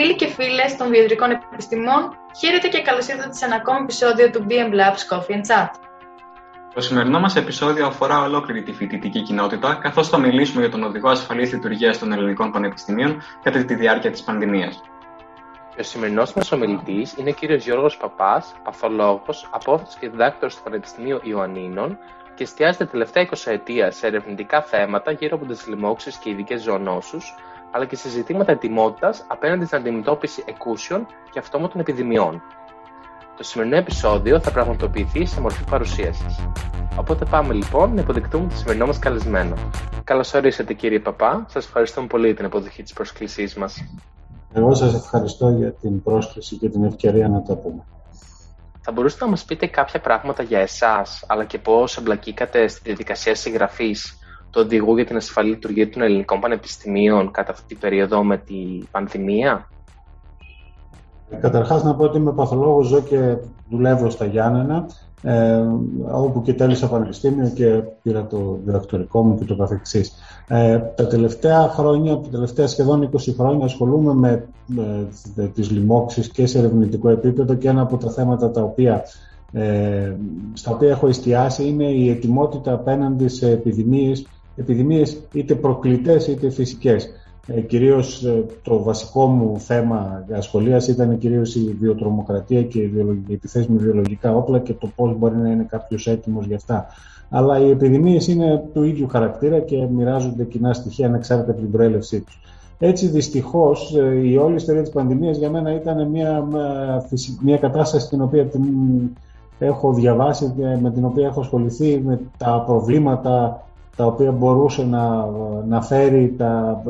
Φίλοι και φίλες των βιοτρικών επιστημών, χαίρετε και καλώς ήρθατε σε ένα ακόμη επεισόδιο του BM Labs Coffee and Chat. Το σημερινό μας επεισόδιο αφορά ολόκληρη τη φοιτητική κοινότητα, καθώς θα μιλήσουμε για τον οδηγό ασφαλής λειτουργίας των ελληνικών πανεπιστημίων κατά τη διάρκεια της πανδημίας. Ο σημερινός μας ομιλητής είναι ο κ. Γιώργος Παπάς, παθολόγος, απόφυτο και διδάκτορο του Πανεπιστημίου Ιωαννίνων και εστιάζεται τελευταία 20 ετία σε ερευνητικά θέματα γύρω από τις λοιμώξεις και ειδικές ζωονόσους, αλλά και σε ζητήματα ετοιμότητας απέναντι στην αντιμετώπιση εκούσεων και αυτόματων επιδημιών. Το σημερινό επεισόδιο θα πραγματοποιηθεί σε μορφή παρουσίασης. Οπότε πάμε λοιπόν να υποδεικτούμε το σημερινό μας καλεσμένο. Καλώς ορίσατε κύριε Παπά, σας ευχαριστούμε πολύ για την αποδοχή της πρόσκλησής μας. Εγώ σας ευχαριστώ για την πρόσκληση και την ευκαιρία να τα πούμε. Θα μπορούσατε να μας πείτε κάποια πράγματα για εσάς, αλλά και πώς εμπλακήκατε στη διαδικασία συγγραφής; Του οδηγού για την ασφαλή λειτουργία των ελληνικών πανεπιστημίων κατά αυτή την περίοδο με την πανδημία; Καταρχάς να πω ότι είμαι παθολόγος, ζω και δουλεύω στα Γιάννενα, ε, όπου και τέλειωσα πανεπιστήμιο και πήρα το διδακτορικό μου και το καθεξής. Ε, τα τελευταία χρόνια, τα τελευταία σχεδόν 20 χρόνια ασχολούμαι με ε, τις λοιμώξεις και σε ερευνητικό επίπεδο και ένα από τα θέματα τα οποία ε, στα οποία έχω εστιάσει είναι η ετοιμότητα απέναντι σε επιδημίες επιδημίες είτε προκλητές είτε φυσικές. Ε, κυρίως ε, το βασικό μου θέμα ασχολίας ήταν κυρίως η βιοτρομοκρατία και η, η επιθέση με βιολογικά όπλα και το πώς μπορεί να είναι κάποιος έτοιμος για αυτά. Αλλά οι επιδημίες είναι του ίδιου χαρακτήρα και μοιράζονται κοινά στοιχεία ανεξάρτητα από την προέλευσή τους. Έτσι δυστυχώς ε, η όλη ιστορία της πανδημίας για μένα ήταν μια, μια κατάσταση την οποία την έχω διαβάσει, με την οποία έχω ασχοληθεί, με τα προβλήματα τα οποία μπορούσε να, να φέρει, τα,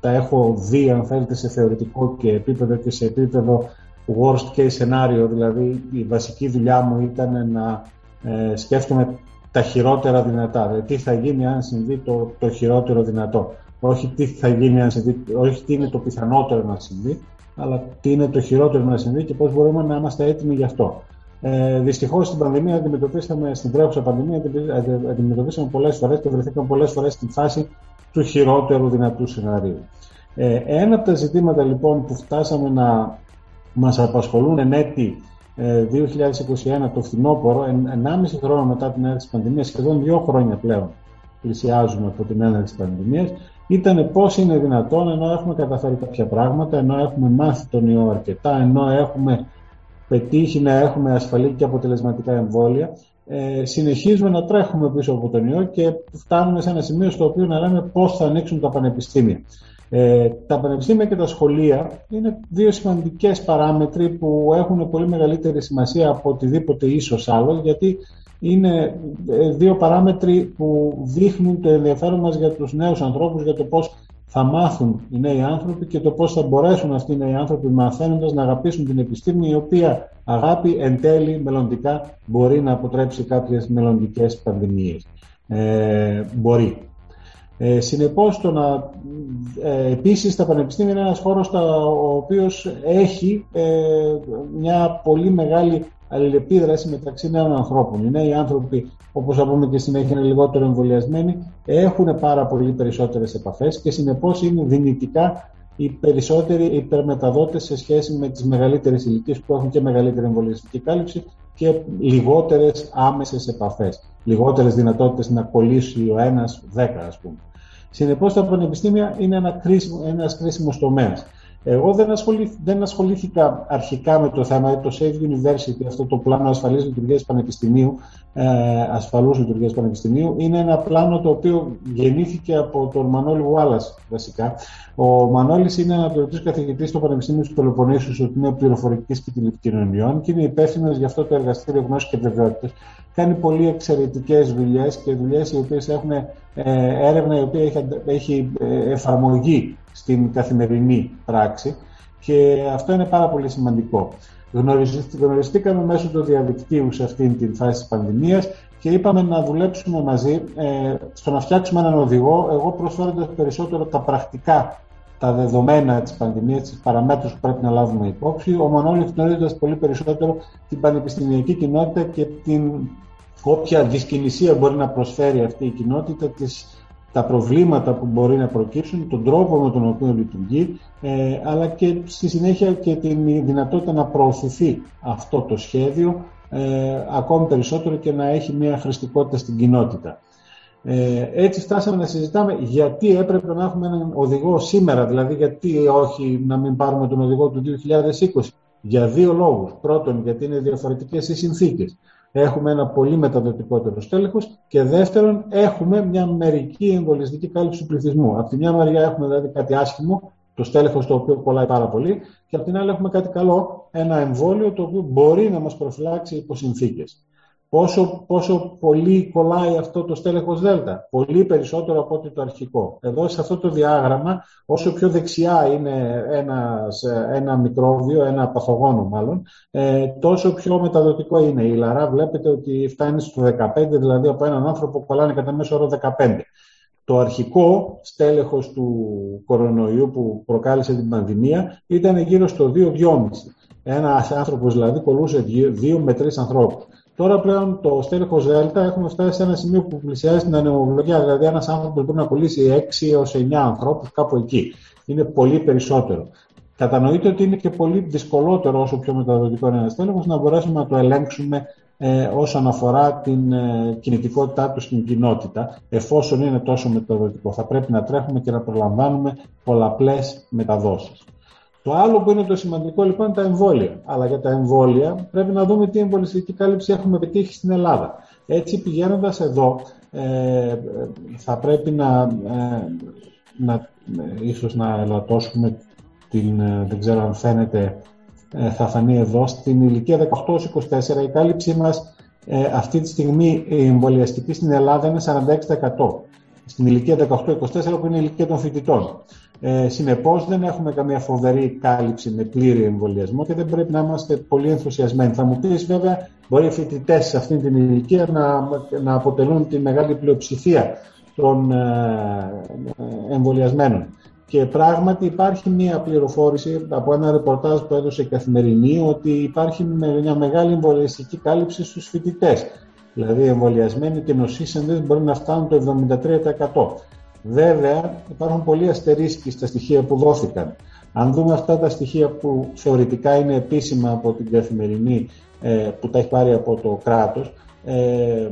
τα έχω δει αν θέλετε σε θεωρητικό και επίπεδο και σε επίπεδο worst case scenario, δηλαδή η βασική δουλειά μου ήταν να ε, σκέφτομαι τα χειρότερα δυνατά, δηλαδή τι θα γίνει αν συμβεί το, το χειρότερο δυνατό. Όχι τι θα γίνει αν συμβεί, όχι τι είναι το πιθανότερο να συμβεί, αλλά τι είναι το χειρότερο να συμβεί και πώς μπορούμε να είμαστε έτοιμοι γι' αυτό. Ε, Δυστυχώς στην πανδημία αντιμετωπίσαμε, στην τρέχουσα πανδημία αντιμετωπίσαμε πολλές φορές και βρεθήκαμε πολλές φορές στην φάση του χειρότερου δυνατού σενάριου. Ε, ένα από τα ζητήματα λοιπόν που φτάσαμε να μας απασχολούν εν έτη 2021 το φθινόπωρο, 1,5 χρόνο μετά την έναρξη της πανδημίας, σχεδόν δύο χρόνια πλέον πλησιάζουμε από την έναρξη της πανδημίας, ήταν πώς είναι δυνατόν ενώ έχουμε καταφέρει κάποια πράγματα, ενώ έχουμε μάθει τον ιό αρκετά, ενώ έχουμε πετύχει να έχουμε ασφαλή και αποτελεσματικά εμβόλια, ε, συνεχίζουμε να τρέχουμε πίσω από τον ιό και φτάνουμε σε ένα σημείο στο οποίο να λέμε πώς θα ανοίξουν τα πανεπιστήμια. Ε, τα πανεπιστήμια και τα σχολεία είναι δύο σημαντικές παράμετροι που έχουν πολύ μεγαλύτερη σημασία από οτιδήποτε ίσως άλλο γιατί είναι ε, δύο παράμετροι που δείχνουν το ενδιαφέρον μας για τους νέους ανθρώπους για το πώς θα μάθουν οι νέοι άνθρωποι και το πώς θα μπορέσουν αυτοί οι νέοι άνθρωποι μαθαίνοντας να αγαπήσουν την επιστήμη η οποία αγάπη εν τέλει μελλοντικά μπορεί να αποτρέψει κάποιες μελλοντικές πανδημίες. Ε, μπορεί. Ε, συνεπώς, το να, ε, επίσης τα πανεπιστήμια είναι ένας χώρος ο οποίος έχει ε, μια πολύ μεγάλη αλληλεπίδραση μεταξύ νέων ανθρώπων. Οι νέοι άνθρωποι, όπως θα πούμε και συνέχεια, είναι λιγότερο εμβολιασμένοι, έχουν πάρα πολύ περισσότερες επαφές και συνεπώς είναι δυνητικά οι περισσότεροι υπερμεταδότες σε σχέση με τις μεγαλύτερες ηλικίες που έχουν και μεγαλύτερη εμβολιαστική κάλυψη και λιγότερες άμεσες επαφές. Λιγότερες δυνατότητες να κολλήσει ο ένας δέκα, ας πούμε. Συνεπώς, τα πανεπιστήμια είναι ένα κρίσιμο, ένας κρίσιμος τομέας. Εγώ δεν, δεν ασχολήθηκα αρχικά με το θέμα, το Safe University, αυτό το πλάνο ασφαλής λειτουργίας πανεπιστημίου, ε, ασφαλούς λειτουργίας πανεπιστημίου, είναι ένα πλάνο το οποίο γεννήθηκε από τον Μανώλη Γουάλλας βασικά. Ο Μανώλης είναι αναπληρωτής καθηγητής στο Πανεπιστήμιο του Πελοποννήσου στο Τμήμα Πληροφορικής και Τηλεπικοινωνιών και είναι υπεύθυνος για αυτό το εργαστήριο γνώσης και βεβαιότητας. Κάνει πολύ εξαιρετικές δουλειές και δουλειές οι οποίες έχουν ε, έρευνα η οποία έχει, έχει ε, εφαρμογή στην καθημερινή πράξη και αυτό είναι πάρα πολύ σημαντικό. Γνωριστήκαμε μέσω του διαδικτύου σε αυτήν την φάση της πανδημίας και είπαμε να δουλέψουμε μαζί ε, στο να φτιάξουμε έναν οδηγό, εγώ προσφέροντας περισσότερο τα πρακτικά, τα δεδομένα της πανδημίας, τις παραμέτρους που πρέπει να λάβουμε υπόψη, ο Μανώλης γνωρίζοντας πολύ περισσότερο την πανεπιστημιακή κοινότητα και την όποια δυσκινησία μπορεί να προσφέρει αυτή η κοινότητα, τις τα προβλήματα που μπορεί να προκύψουν, τον τρόπο με τον οποίο λειτουργεί, ε, αλλά και στη συνέχεια και τη δυνατότητα να προωθηθεί αυτό το σχέδιο ε, ακόμη περισσότερο και να έχει μια χρηστικότητα στην κοινότητα. Ε, έτσι φτάσαμε να συζητάμε γιατί έπρεπε να έχουμε έναν οδηγό σήμερα, δηλαδή γιατί όχι να μην πάρουμε τον οδηγό του 2020. Για δύο λόγους. Πρώτον, γιατί είναι διαφορετικές οι συνθήκες. Έχουμε ένα πολύ μεταδοτικότερο στέλεχος και δεύτερον, έχουμε μια μερική εμβολιαστική κάλυψη του πληθυσμού. Από τη μια μεριά έχουμε δηλαδή κάτι άσχημο, το στέλεχος το οποίο κολλάει πάρα πολύ, και από την άλλη έχουμε κάτι καλό, ένα εμβόλιο το οποίο μπορεί να μας προφυλάξει υπό συνθήκες. Πόσο, πόσο πολύ κολλάει αυτό το στέλεχος Δέλτα; Πολύ περισσότερο από ό,τι το αρχικό. Εδώ σε αυτό το διάγραμμα, όσο πιο δεξιά είναι ένας, ένα μικρόβιο, ένα παθογόνο μάλλον, ε, τόσο πιο μεταδοτικό είναι. Η Λαρά βλέπετε ότι φτάνει στο 15, δηλαδή από έναν άνθρωπο που κολλάνε κατά μέσο όρο 15. Το αρχικό στέλεχος του κορονοϊού που προκάλεσε την πανδημία ήταν γύρω στο 2-2,5. Ένας άνθρωπος δηλαδή κολούσε 2 με 3 ανθρώπους. Τώρα πλέον το στέλεχος Δέλτα έχουμε φτάσει σε ένα σημείο που πλησιάζει την ανεμολογία. Δηλαδή, ένας άνθρωπος μπορεί να κολλήσει 6 έως 9 ανθρώπους, κάπου εκεί. Είναι πολύ περισσότερο. Κατανοείται ότι είναι και πολύ δυσκολότερο όσο πιο μεταδοτικό είναι ένας στέλεχος να μπορέσουμε να το ελέγξουμε ε, όσον αφορά την ε, κινητικότητά του στην κοινότητα, εφόσον είναι τόσο μεταδοτικό. Θα πρέπει να τρέχουμε και να προλαμβάνουμε πολλαπλές μεταδόσεις. Το άλλο που είναι το σημαντικό λοιπόν είναι τα εμβόλια. Αλλά για τα εμβόλια πρέπει να δούμε τι εμβολιστική κάλυψη έχουμε πετύχει στην Ελλάδα. Έτσι πηγαίνοντας εδώ ε, θα πρέπει να, ε, να ε, ίσως να ελαττώσουμε την, ε, δεν ξέρω αν φαίνεται, ε, θα φανεί εδώ, στην ηλικία 18-24 η κάλυψή μας αυτή τη στιγμή η εμβολιαστική στην Ελλάδα είναι 46%. Στην ηλικία 18-24 που είναι η ηλικία των φοιτητών. Ε, Συνεπώς, δεν έχουμε καμία φοβερή κάλυψη με πλήρη εμβολιασμό και δεν πρέπει να είμαστε πολύ ενθουσιασμένοι. Θα μου πεις, βέβαια, μπορεί οι φοιτητές σε αυτή την ηλικία να, να αποτελούν τη μεγάλη πλειοψηφία των ε, εμβολιασμένων. Και πράγματι υπάρχει μια πληροφόρηση από ένα ρεπορτάζ που έδωσε η Καθημερινή ότι υπάρχει μια μεγάλη εμβολιαστική κάλυψη στους φοιτητές. Δηλαδή οι εμβολιασμένοι και νοσήσαντες μπορεί να φτάνουν το 73%. Βέβαια, υπάρχουν πολλοί αστερίσκοι στα στοιχεία που δόθηκαν. Αν δούμε αυτά τα στοιχεία που θεωρητικά είναι επίσημα από την καθημερινή ε, που τα έχει πάρει από το κράτος ε,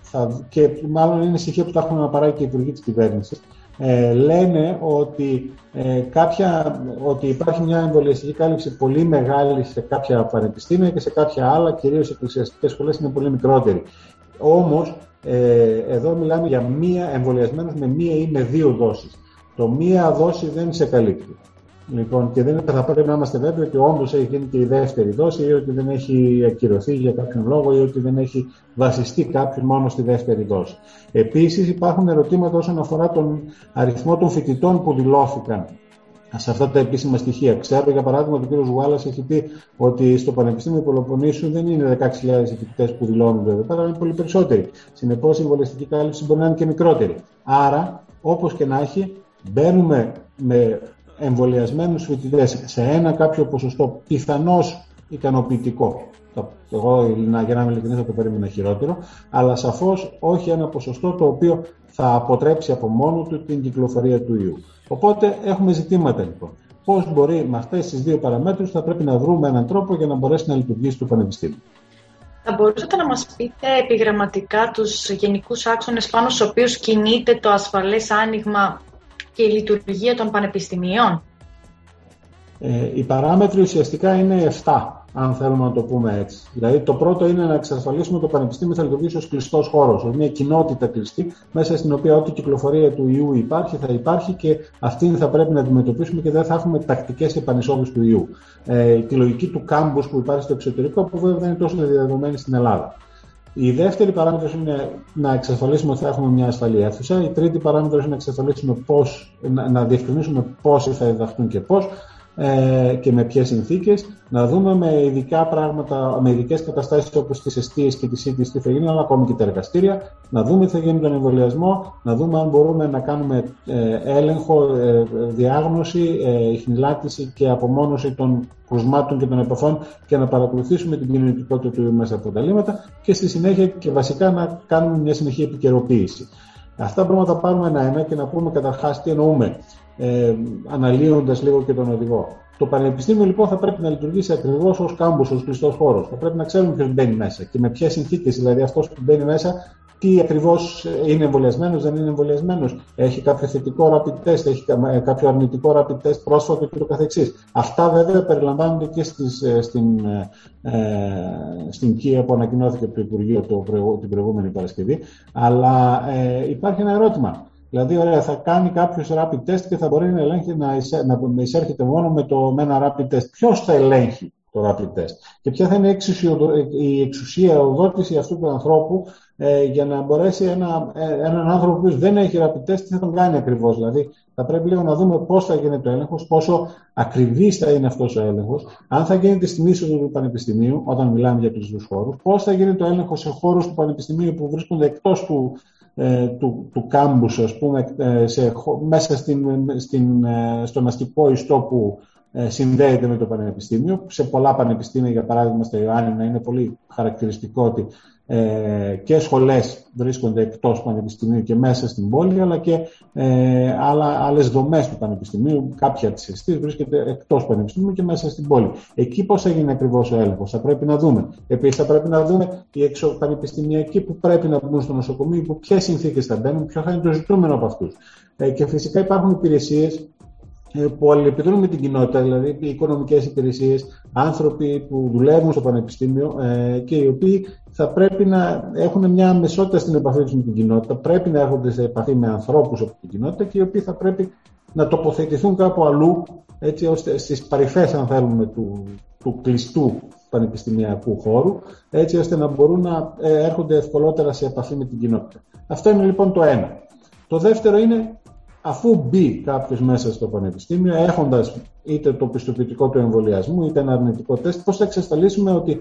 θα, και μάλλον είναι στοιχεία που τα έχουν αναπαράγει και οι υπουργοί της κυβέρνησης ε, λένε ότι, ε, κάποια, ότι υπάρχει μια εμβολιαστική κάλυψη πολύ μεγάλη σε κάποια πανεπιστήμια και σε κάποια άλλα, κυρίως εκκλησιαστικές σχολές, είναι πολύ μικρότερη. Όμως, ε, εδώ μιλάμε για μία εμβολιασμένους με μία ή με δύο δόσεις. Το μία δόση δεν σε καλύπτει. Λοιπόν, και δεν θα πρέπει να είμαστε βέβαιοι ότι όντως έχει γίνει και η δεύτερη δόση ή ότι δεν έχει ακυρωθεί για κάποιον λόγο ή ότι δεν έχει βασιστεί κάποιος μόνο στη δεύτερη δόση. Επίσης, υπάρχουν ερωτήματα όσον αφορά τον αριθμό των φοιτητών που δηλώθηκαν σε αυτά τα επίσημα στοιχεία. Ξέρω, για παράδειγμα, ότι ο κ. Γουάλλα έχει πει ότι στο Πανεπιστήμιο Πελοποννήσου δεν είναι 16.000 φοιτητέ που δηλώνονται εδώ πέρα, είναι πολύ περισσότεροι. Συνεπώς, η εμβολιαστική κάλυψη μπορεί να είναι και μικρότερη. Άρα, όπως και να έχει, μπαίνουμε με εμβολιασμένους φοιτητές σε ένα κάποιο ποσοστό πιθανώς ικανοποιητικό. Εγώ, για να είμαι ειλικρινής, θα το περίμενα χειρότερο, αλλά σαφώς όχι ένα ποσοστό το οποίο θα αποτρέψει από μόνο του την κυκλοφορία του ιού. Οπότε έχουμε ζητήματα λοιπόν. Πώς μπορεί με αυτές τις δύο παραμέτρους θα πρέπει να βρούμε έναν τρόπο για να μπορέσει να λειτουργήσει το Πανεπιστήμιο. Θα μπορούσατε να μας πείτε επιγραμματικά τους γενικούς άξονες πάνω στους οποίους κινείται το ασφαλές άνοιγμα και η λειτουργία των πανεπιστημίων; Ε, οι παράμετροι ουσιαστικά είναι 7 αν θέλουμε να το πούμε έτσι. Δηλαδή, το πρώτο είναι να εξασφαλίσουμε το Πανεπιστήμιο θα λειτουργήσει ως κλειστός χώρος, ως μια κοινότητα κλειστή, μέσα στην οποία ό,τι κυκλοφορία του ιού υπάρχει θα υπάρχει και αυτή θα πρέπει να αντιμετωπίσουμε και δεν θα έχουμε τακτικές επανεισόδου του ιού. Ε, τη λογική του κάμπους που υπάρχει στο εξωτερικό, που βέβαια δεν είναι τόσο διαδεδομένη στην Ελλάδα. Η δεύτερη παράμετρος είναι να εξασφαλίσουμε ότι θα έχουμε μια ασφαλή αίθουσα. Η τρίτη παράμετρος είναι να εξασφαλίσουμε πώς, να, να διευκρινίσουμε πόσοι θα διδαχθούν και πώς ε, και με ποιες συνθήκες, να δούμε με ειδικά πράγματα, με ειδικές καταστάσεις όπως τις αιστείες και τις σύντηση τι θα γίνει, αλλά ακόμη και τα εργαστήρια, να δούμε τι θα γίνει τον εμβολιασμό, να δούμε αν μπορούμε να κάνουμε ε, έλεγχο, ε, διάγνωση, χνηλάτιση και απομόνωση των κρουσμάτων και των επαφών και να παρακολουθήσουμε την κοινωνικότητα του μέσα από τα λίμματα και στη συνέχεια και βασικά να κάνουμε μια συνεχή επικαιροποίηση. Αυτά μπορούμε να τα πάρουμε ένα-ένα και να πούμε καταρχάς τι εννοούμε, ε, αναλύοντας λίγο και τον οδηγό. Το Πανεπιστήμιο λοιπόν θα πρέπει να λειτουργήσει ακριβώς ως κάμπος, ως κλειστός χώρος. Θα πρέπει να ξέρουμε ποιος μπαίνει μέσα και με ποιες συνθήκες, δηλαδή αυτός που μπαίνει μέσα, τι ακριβώς είναι εμβολιασμένος, δεν είναι εμβολιασμένος, έχει κάποιο θετικό rapid test, έχει ε, κάποιο αρνητικό rapid test πρόσφατο κ.ο.κ. Αυτά βέβαια περιλαμβάνονται και στις, ε, στην, ε, στην ΚΙΑ που ανακοινώθηκε από το Υπουργείο το, την προηγούμενη Παρασκευή. Αλλά ε, υπάρχει ένα ερώτημα. Δηλαδή, ωραία, θα κάνει κάποιος rapid test και θα μπορεί να, ελέγχει, να, να εισέρχεται μόνο με, το, με ένα rapid test. Ποιος θα ελέγχει το rapid test και ποια θα είναι η εξουσία οδότηση αυτού του ανθρώπου ε, για να μπορέσει ένα, ε, έναν άνθρωπο που δεν έχει rapid test τι θα τον κάνει ακριβώς. Δηλαδή θα πρέπει λίγο να δούμε πώς θα γίνει το έλεγχος, πόσο ακριβής θα είναι αυτός ο έλεγχος, αν θα γίνει τη στιγμή του Πανεπιστημίου, όταν μιλάμε για κλειστούς χώρους, πώς θα γίνει το έλεγχο σε χώρους του Πανεπιστημίου που βρίσκονται εκτός του, ε, του, του κάμπους, ας πούμε, ε, σε, μέσα στην, στην, στον αστικό ιστό που ε, συνδέεται με το πανεπιστήμιο. Σε πολλά πανεπιστήμια, για παράδειγμα στα Ιωάννινα, είναι πολύ χαρακτηριστικό ότι ε, και σχολές βρίσκονται εκτός πανεπιστημίου και μέσα στην πόλη, αλλά και ε, άλλα, άλλες δομές του πανεπιστημίου, κάποια της εστής βρίσκεται εκτός πανεπιστημίου και μέσα στην πόλη. Εκεί πώς θα γίνει ακριβώς ο έλεγχος, θα πρέπει να δούμε. Επίσης θα πρέπει να δούμε οι εξωπανεπιστημιακοί που πρέπει να μπουν στο νοσοκομείο, υπό ποιες συνθήκες θα μπαίνουν, ποιο θα είναι το ζητούμενο από αυτούς. Ε, και φυσικά υπάρχουν υπηρεσίες ε, που αλληλεπιδρούν με την κοινότητα, δηλαδή οι οικονομικές υπηρεσίες, άνθρωποι που δουλεύουν στο πανεπιστήμιο ε, και οι οποίοι θα πρέπει να έχουν μια αμεσότητα στην επαφή τους με την κοινότητα, πρέπει να έρχονται σε επαφή με ανθρώπους από την κοινότητα και οι οποίοι θα πρέπει να τοποθετηθούν κάπου αλλού, έτσι ώστε στις παρυφές, αν θέλουμε, του, του κλειστού πανεπιστημιακού χώρου, έτσι ώστε να μπορούν να ε, έρχονται ευκολότερα σε επαφή με την κοινότητα. Αυτό είναι λοιπόν το ένα. Το δεύτερο είναι αφού μπει κάποιος μέσα στο πανεπιστήμιο, έχοντας είτε το πιστοποιητικό του εμβολιασμού, είτε ένα αρνητικό τεστ, πώς θα εξασφαλίσουμε ότι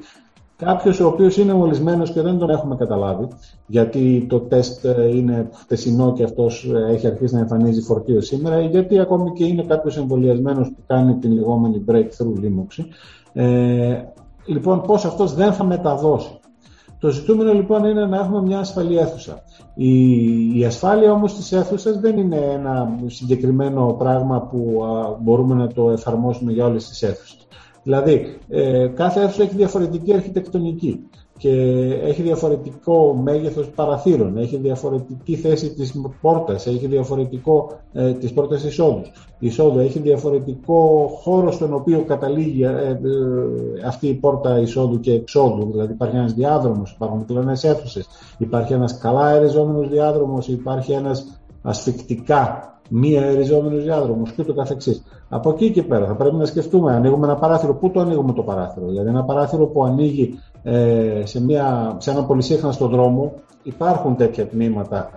κάποιος ο οποίος είναι εμβολιασμένο και δεν τον έχουμε καταλάβει, γιατί το τεστ ε, είναι χτεσινό και αυτός ε, έχει αρχίσει να εμφανίζει φορτίο σήμερα, ή γιατί ακόμη και είναι κάποιος εμβολιασμένος που κάνει την λεγόμενη breakthrough λίμωξη. Ε, λοιπόν, πώς αυτός δεν θα μεταδώσει. Το ζητούμενο λοιπόν είναι να έχουμε μια ασφαλή αίθουσα. Η, η ασφάλεια όμως της αίθουσας δεν είναι ένα συγκεκριμένο πράγμα που μπορούμε να το εφαρμόσουμε για όλες τις αίθουσες. Δηλαδή, ε, κάθε αίθουσα έχει διαφορετική αρχιτεκτονική και έχει διαφορετικό μέγεθος παραθύρων, έχει διαφορετική θέση της πόρτας, έχει διαφορετικό ε, της πόρτας εισόδου. εισόδου, έχει διαφορετικό χώρο στον οποίο καταλήγει ε, ε, αυτή η πόρτα εισόδου και εξόδου, δηλαδή υπάρχει ένας διάδρομος, υπάρχουν πλανές αίθουσες, υπάρχει ένας καλά αεριζόμενος διάδρομος, υπάρχει ένας ασφικτικά μη αεριζόμενος διάδρομος και το καθεξής. Από εκεί και πέρα θα πρέπει να σκεφτούμε, ανοίγουμε ένα παράθυρο, πού το ανοίγουμε το παράθυρο; Δηλαδή ένα παράθυρο που ανοίγει ε, σε, μια, σε ένα πολυσύχναστο δρόμο, υπάρχουν τέτοια τμήματα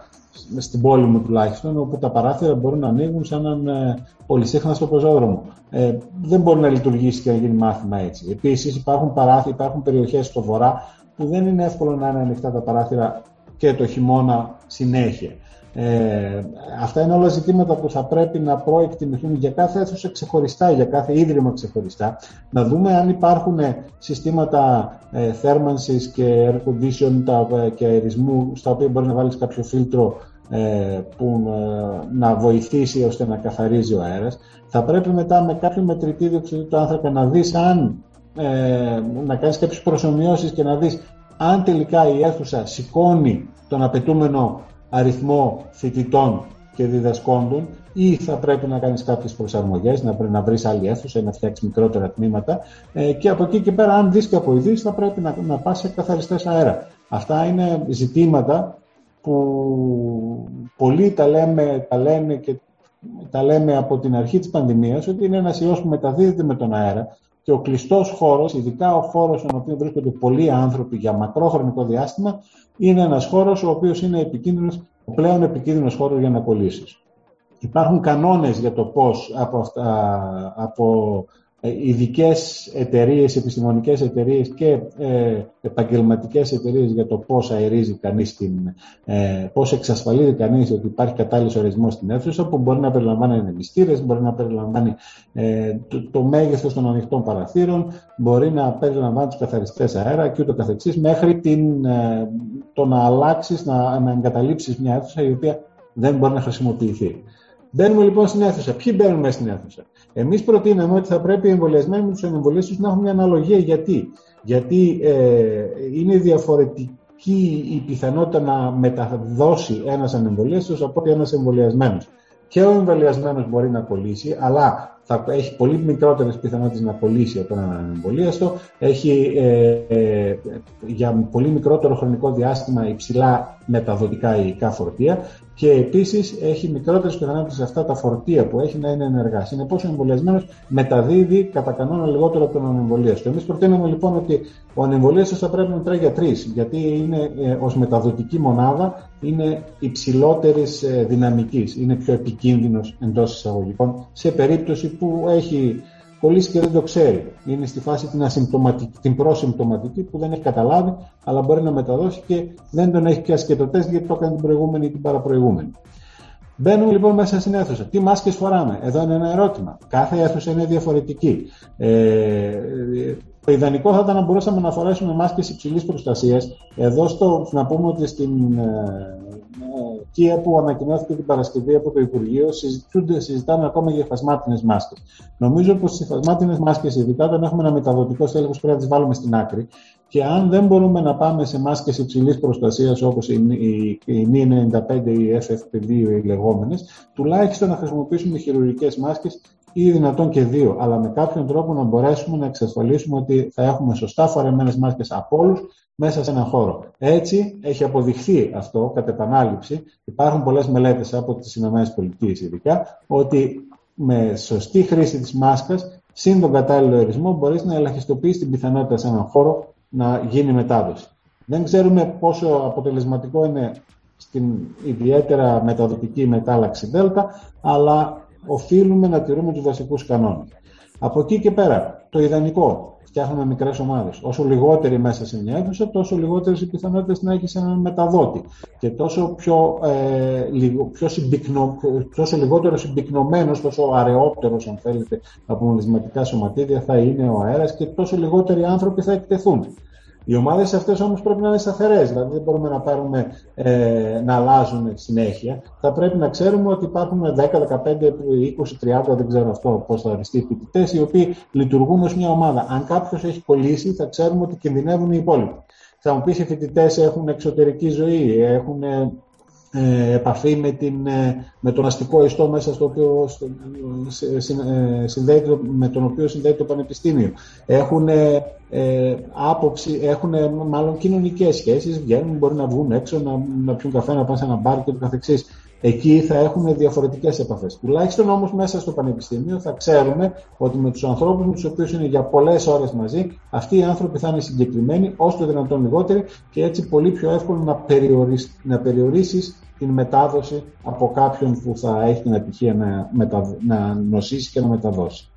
στην πόλη μου τουλάχιστον, όπου τα παράθυρα μπορούν να ανοίγουν σε έναν ε, πολυσύχναστο πεζόδρομο. Ε, δεν μπορεί να λειτουργήσει και να γίνει μάθημα έτσι. Επίσης, υπάρχουν, παράθυρα, υπάρχουν περιοχές στο βορρά που δεν είναι εύκολο να είναι ανοιχτά τα παράθυρα και το χειμώνα συνέχεια. Ε, αυτά είναι όλα ζητήματα που θα πρέπει να προεκτιμηθούν για κάθε αίθουσα ξεχωριστά, για κάθε ίδρυμα ξεχωριστά. Να δούμε αν υπάρχουν συστήματα ε, θέρμανσης και air condition τα, ε, και αερισμού στα οποία μπορεί να βάλεις κάποιο φίλτρο ε, που ε, να βοηθήσει ώστε να καθαρίζει ο αέρας. Θα πρέπει μετά με κάποιο μετρητή διοξιδίου του άνθρακα να δεις αν ε, να κάνεις κάποιες προσωμιώσεις και να δεις αν τελικά η αίθουσα σηκώνει τον απαιτούμενο αριθμό φοιτητών και διδασκόντων ή θα πρέπει να κάνεις κάποιες προσαρμογές, να, να βρεις άλλη αίθουσα ή να φτιάξεις μικρότερα τμήματα ε, και από εκεί και πέρα αν δεις και ειδείς θα πρέπει να, να πας σε καθαριστές αέρα. Αυτά είναι ζητήματα που πολλοί τα, λέμε, τα λένε και τα λέμε από την αρχή της πανδημίας ότι είναι ένας ιός που μεταδίδεται με τον αέρα και ο κλειστός χώρος, ειδικά ο χώρος στον οποίο βρίσκονται πολλοί άνθρωποι για μακρό χρονικό διάστημα, είναι ένας χώρος ο οποίος είναι επικίνδυνος, ο πλέον επικίνδυνος χώρος για να κολλήσεις. Υπάρχουν κανόνες για το πώς από, από ε, ειδικές εταιρείες, επιστημονικές εταιρείες και ε, επαγγελματικές εταιρείες για το πώς αερίζει κανείς την. Ε, πώς εξασφαλίζει κανείς ότι υπάρχει κατάλληλος ορισμός στην αίθουσα, που μπορεί να περιλαμβάνει ενεμιστήρε, μπορεί να περιλαμβάνει ε, το, το μέγεθος των ανοιχτών παραθύρων, μπορεί να περιλαμβάνει τους καθαριστές αέρα και μέχρι την, ε, το να αλλάξεις, να, να εγκαταλείψεις μια αίθουσα η οποία δεν μπορεί να χρησιμοποιηθεί. Μπαίνουμε λοιπόν στην αίθουσα. Ποιοι μπαίνουν μέσα στην αίθουσα; Εμείς προτείναμε ότι θα πρέπει οι εμβολιασμένοι με τους ανεμβολίε να έχουν μια αναλογία. Γιατί, Γιατί ε, είναι διαφορετική η πιθανότητα να μεταδώσει ένας ανεμβολίαστος από ότι ένας εμβολιασμένος. Και ο εμβολιασμένος μπορεί να κολλήσει, αλλά θα έχει πολύ μικρότερες πιθανότητες να κολλήσει από έναν ανεμβολίαστο, έχει ε, ε, για πολύ μικρότερο χρονικό διάστημα υψηλά μεταδοτικά υλικά φορτία και επίσης έχει μικρότερες πιθανότητες σε αυτά τα φορτία που έχει να είναι ενεργά. Συνεπώς, ο εμβολιασμένος μεταδίδει κατά κανόνα λιγότερο από τον ανεμβολίαστο. Εμείς προτείνουμε λοιπόν ότι ο ανεμβολίαστος θα πρέπει να μετράει για τρεις, γιατί είναι ε, ως μεταδοτική μονάδα είναι υψηλότερης ε, δυναμικής, είναι πιο επικίνδυνος εντός εισαγωγικών σε περίπτωση που έχει κολλήσει και δεν το ξέρει. Είναι στη φάση την, ασυμπτωματική, την προσυμπτωματική που δεν έχει καταλάβει, αλλά μπορεί να μεταδώσει και δεν τον έχει πιάσει και το τεστ γιατί το έκανε την προηγούμενη ή την παραπροηγούμενη. Μπαίνουμε λοιπόν μέσα στην αίθουσα. Τι μάσκες φοράμε; Εδώ είναι ένα ερώτημα. Κάθε αίθουσα είναι διαφορετική. Ε, το ιδανικό θα ήταν να μπορούσαμε να φορέσουμε μάσκες υψηλής προστασίας. Εδώ στο, να πούμε ότι στην ε, Kia που ανακοινώθηκε την Παρασκευή από το Υπουργείο συζητούνται, συζητάμε ακόμα για φασμάτινες μάσκες. Νομίζω πως οι φασμάτινες μάσκες, ειδικά όταν έχουμε ένα μεταδοτικό στέλεχος, πρέπει να τις βάλουμε στην άκρη. Και αν δεν μπορούμε να πάμε σε μάσκες υψηλής προστασίας όπως η, η NI95 ή η FFP2 οι λεγόμενες, τουλάχιστον να χρησιμοποιήσουμε χειρουργικές μάσκες ή δυνατόν και δύο, αλλά με κάποιον τρόπο να μπορέσουμε να εξασφαλίσουμε ότι θα έχουμε σωστά φορεμένες μάσκες από όλους μέσα σε έναν χώρο. Έτσι έχει αποδειχθεί αυτό κατ' επανάληψη. Υπάρχουν πολλές μελέτες από τις ΗΠΑ ειδικά ότι με σωστή χρήση της μάσκας συν τον κατάλληλο ορισμό μπορείς να ελαχιστοποιήσει την πιθανότητα σε έναν χώρο να γίνει μετάδοση. Δεν ξέρουμε πόσο αποτελεσματικό είναι στην ιδιαίτερα μεταδοτική μετάλλαξη Δέλτα, αλλά οφείλουμε να τηρούμε τους βασικούς κανόνες. Από εκεί και πέρα, το ιδανικό, φτιάχνουμε μικρές ομάδες. Όσο λιγότεροι μέσα σε μια αίθουσα, τόσο λιγότερες οι πιθανότητες να έχεις έναν μεταδότη. Και τόσο, πιο, ε, λιγο, πιο συμπυκνο, τόσο λιγότερο συμπυκνωμένος, τόσο αραιότερος, αν θέλετε, από μολυσματικά σωματίδια θα είναι ο αέρας και τόσο λιγότεροι άνθρωποι θα εκτεθούν. Οι ομάδες αυτές όμως πρέπει να είναι σταθερές, δηλαδή δεν μπορούμε να πάρουμε ε, να αλλάζουν συνέχεια. Θα πρέπει να ξέρουμε ότι υπάρχουν 10, 15, 20, 30, δεν ξέρω αυτό πώς θα οριστεί, φοιτητές, οι οποίοι λειτουργούν ως μια ομάδα. Αν κάποιος έχει κολλήσει, θα ξέρουμε ότι κινδυνεύουν οι υπόλοιποι. Θα μου πεις οι φοιτητές έχουν εξωτερική ζωή, έχουν ε, επαφή με, την, ε, με τον αστικό ιστό μέσα στο οποίο ε, συνδέεται, με τον οποίο συνδέεται το πανεπιστήμιο. Έχουν ε, άποψη, έχουν μάλλον κοινωνικές σχέσεις, βγαίνουν, μπορεί να βγουν έξω, να, να πιούν καφέ, να πάνε σε ένα μπαρ και το καθεξής. Εκεί θα έχουν διαφορετικές επαφές. Τουλάχιστον όμως μέσα στο πανεπιστήμιο θα ξέρουμε ότι με τους ανθρώπους με τους οποίους είναι για πολλές ώρες μαζί, αυτοί οι άνθρωποι θα είναι συγκεκριμένοι, όσο το δυνατόν λιγότεροι και έτσι πολύ πιο εύκολο να, περιορίσεις, να περιορίσεις την μετάδοση από κάποιον που θα έχει την ατυχία να, μετα... να νοσήσει και να μεταδώσει.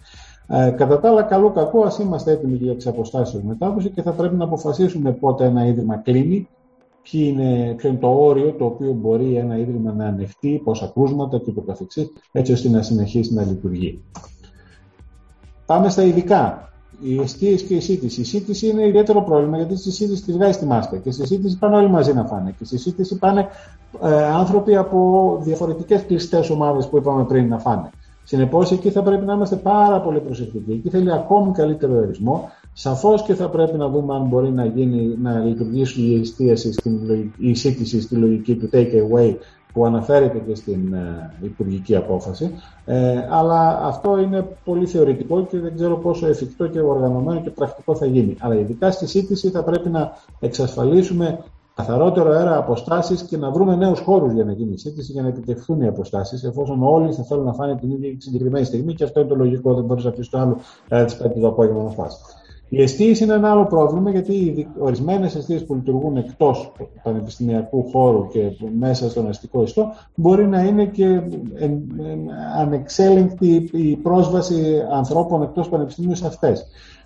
Ε, κατά τα άλλα, καλό κακό, ας είμαστε έτοιμοι για τις αποστάσεις μετάδοση και θα πρέπει να αποφασίσουμε πότε ένα ίδρυμα κλείνει, ποιο είναι, ποιο είναι το όριο το οποίο μπορεί ένα ίδρυμα να ανεχτεί, πόσα κρούσματα και το καθεξής, έτσι ώστε να συνεχίσει να λειτουργεί. Πάμε στα ειδικά. Οι αιστείε και η σύντηση. Η σύντηση είναι ιδιαίτερο πρόβλημα γιατί στη σύντηση τη βγάζει τη μάσκα και στη σύντηση πάνε όλοι μαζί να φάνε. Και στη σύντηση πάνε ε, άνθρωποι από διαφορετικές κλειστές ομάδες που είπαμε πριν να φάνε. Συνεπώς, εκεί θα πρέπει να είμαστε πάρα πολύ προσεκτικοί. Εκεί θέλει ακόμη καλύτερο ορισμό. Σαφώς και θα πρέπει να δούμε αν μπορεί να, γίνει, να λειτουργήσει η εστίαση, στην, η σύντηση στη λογική του take away που αναφέρεται και στην ε, υπουργική απόφαση. Ε, αλλά αυτό είναι πολύ θεωρητικό και δεν ξέρω πόσο εφικτό και οργανωμένο και πρακτικό θα γίνει. Αλλά ειδικά στη σύντηση θα πρέπει να εξασφαλίσουμε καθαρότερο αέρα, αποστάσεις και να βρούμε νέους χώρους για να γίνει η σύντηση για να επιτευχθούν οι αποστάσεις, εφόσον όλοι θα θέλουν να φάνε την ίδια συγκεκριμένη στιγμή και αυτό είναι το λογικό, δεν μπορείς να πεις το άλλο κατά τι 5 το απόγευμα να φάσει. Η εστίαση είναι ένα άλλο πρόβλημα γιατί ορισμένες αιστείε που λειτουργούν εκτός του πανεπιστημιακού χώρου και μέσα στον αστικό ιστό μπορεί να είναι και ανεξέλεγκτη η πρόσβαση ανθρώπων εκτός πανεπιστημίου σε αυτές.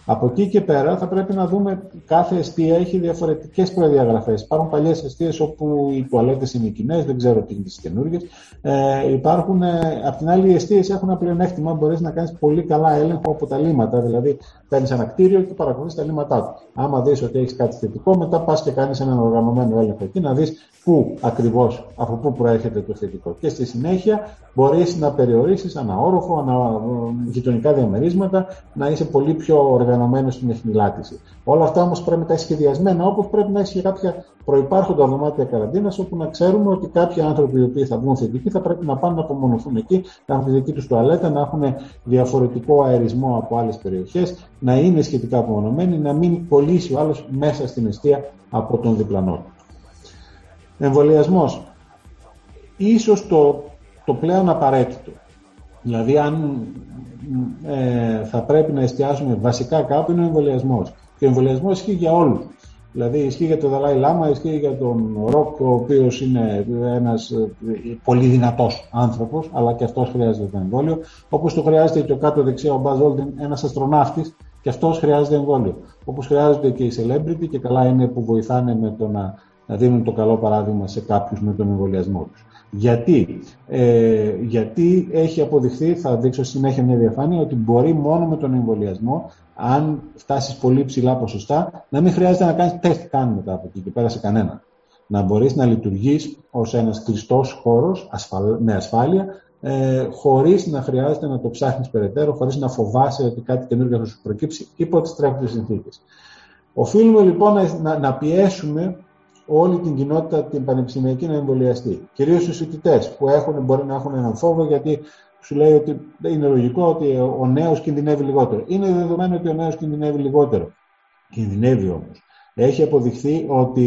Από εκεί και πέρα θα πρέπει να δούμε κάθε αιστεία έχει διαφορετικές προδιαγραφές. Υπάρχουν παλιές αιστείες όπου οι τουαλέτες είναι κοινές, δεν ξέρω τι είναι τις καινούργιες. Ε, υπάρχουν, ε, απ' την άλλη, οι αιστείες έχουν ένα πλεονέκτημα. Μπορείς να κάνεις πολύ καλά έλεγχο από τα λίμματα. Δηλαδή, παίρνεις ένα κτίριο και παρακολουθείς τα λίμματά του. Άμα δεις ότι έχεις κάτι θετικό, μετά πας και κάνεις έναν οργανωμένο έλεγχο εκεί να δεις πού ακριβώς, από πού προέρχεται το θετικό. Και στη συνέχεια μπορείς να περιορίσεις ένα όροφο, ανα ε, γειτονικά διαμερίσματα, να είσαι πολύ πιο οργανωμένος στην εχνηλάτηση. Όλα αυτά όμως πρέπει να τα έχει σχεδιασμένα, όπως πρέπει να έχει και κάποια προπάρχοντα δωμάτια καραντίνας, όπου να ξέρουμε ότι κάποιοι άνθρωποι οι οποίοι θα βγουν θετικοί θα πρέπει να πάνε να απομονωθούν εκεί, να έχουν τη δική τους τουαλέτα, να έχουν διαφορετικό αερισμό από άλλες περιοχές, να είναι σχετικά απομονωμένοι, να μην κολλήσει ο άλλος μέσα στην αιστεία από τον διπλανό του. Εμβολιασμός. Ίσως το, το πλέον απαραίτητο. Δηλαδή, αν ε, θα πρέπει να εστιάσουμε βασικά κάπου, είναι ο εμβολιασμός. Και ο εμβολιασμός ισχύει για όλους. Δηλαδή, ισχύει για τον Δαλάη Λάμα, ισχύει για τον Ροκ, ο οποίος είναι ένας ε, πολύ δυνατός άνθρωπος, αλλά και αυτός χρειάζεται το εμβόλιο. Όπως το χρειάζεται και ο κάτω δεξιά ο Μπαζ Όλτιν, ένας αστροναύτης, και αυτός χρειάζεται εμβόλιο. Όπως χρειάζονται και οι celebrity, και καλά είναι που βοηθάνε με το να να δίνουν το καλό παράδειγμα σε κάποιους με τον εμβολιασμό τους. Γιατί, ε, γιατί έχει αποδειχθεί, θα δείξω συνέχεια μια διαφάνεια, ότι μπορεί μόνο με τον εμβολιασμό, αν φτάσεις πολύ ψηλά ποσοστά, να μην χρειάζεται να κάνεις τεστ καν μετά από εκεί και πέρα σε κανένα. Να μπορείς να λειτουργείς ως ένας κλειστός χώρος με ασφάλεια, ε, χωρίς να χρειάζεται να το ψάχνεις περαιτέρω, χωρίς να φοβάσαι ότι κάτι καινούργιο θα σου προκύψει υπό τις τρέχουσες συνθήκες. Οφείλουμε λοιπόν να, να πιέσουμε όλη την κοινότητα την πανεπιστημιακή να εμβολιαστεί. Κυρίως του φοιτητέ που έχουν, μπορεί να έχουν έναν φόβο γιατί σου λέει ότι είναι λογικό ότι ο νέος κινδυνεύει λιγότερο. Είναι δεδομένο ότι ο νέος κινδυνεύει λιγότερο. Κινδυνεύει όμως. Έχει αποδειχθεί ότι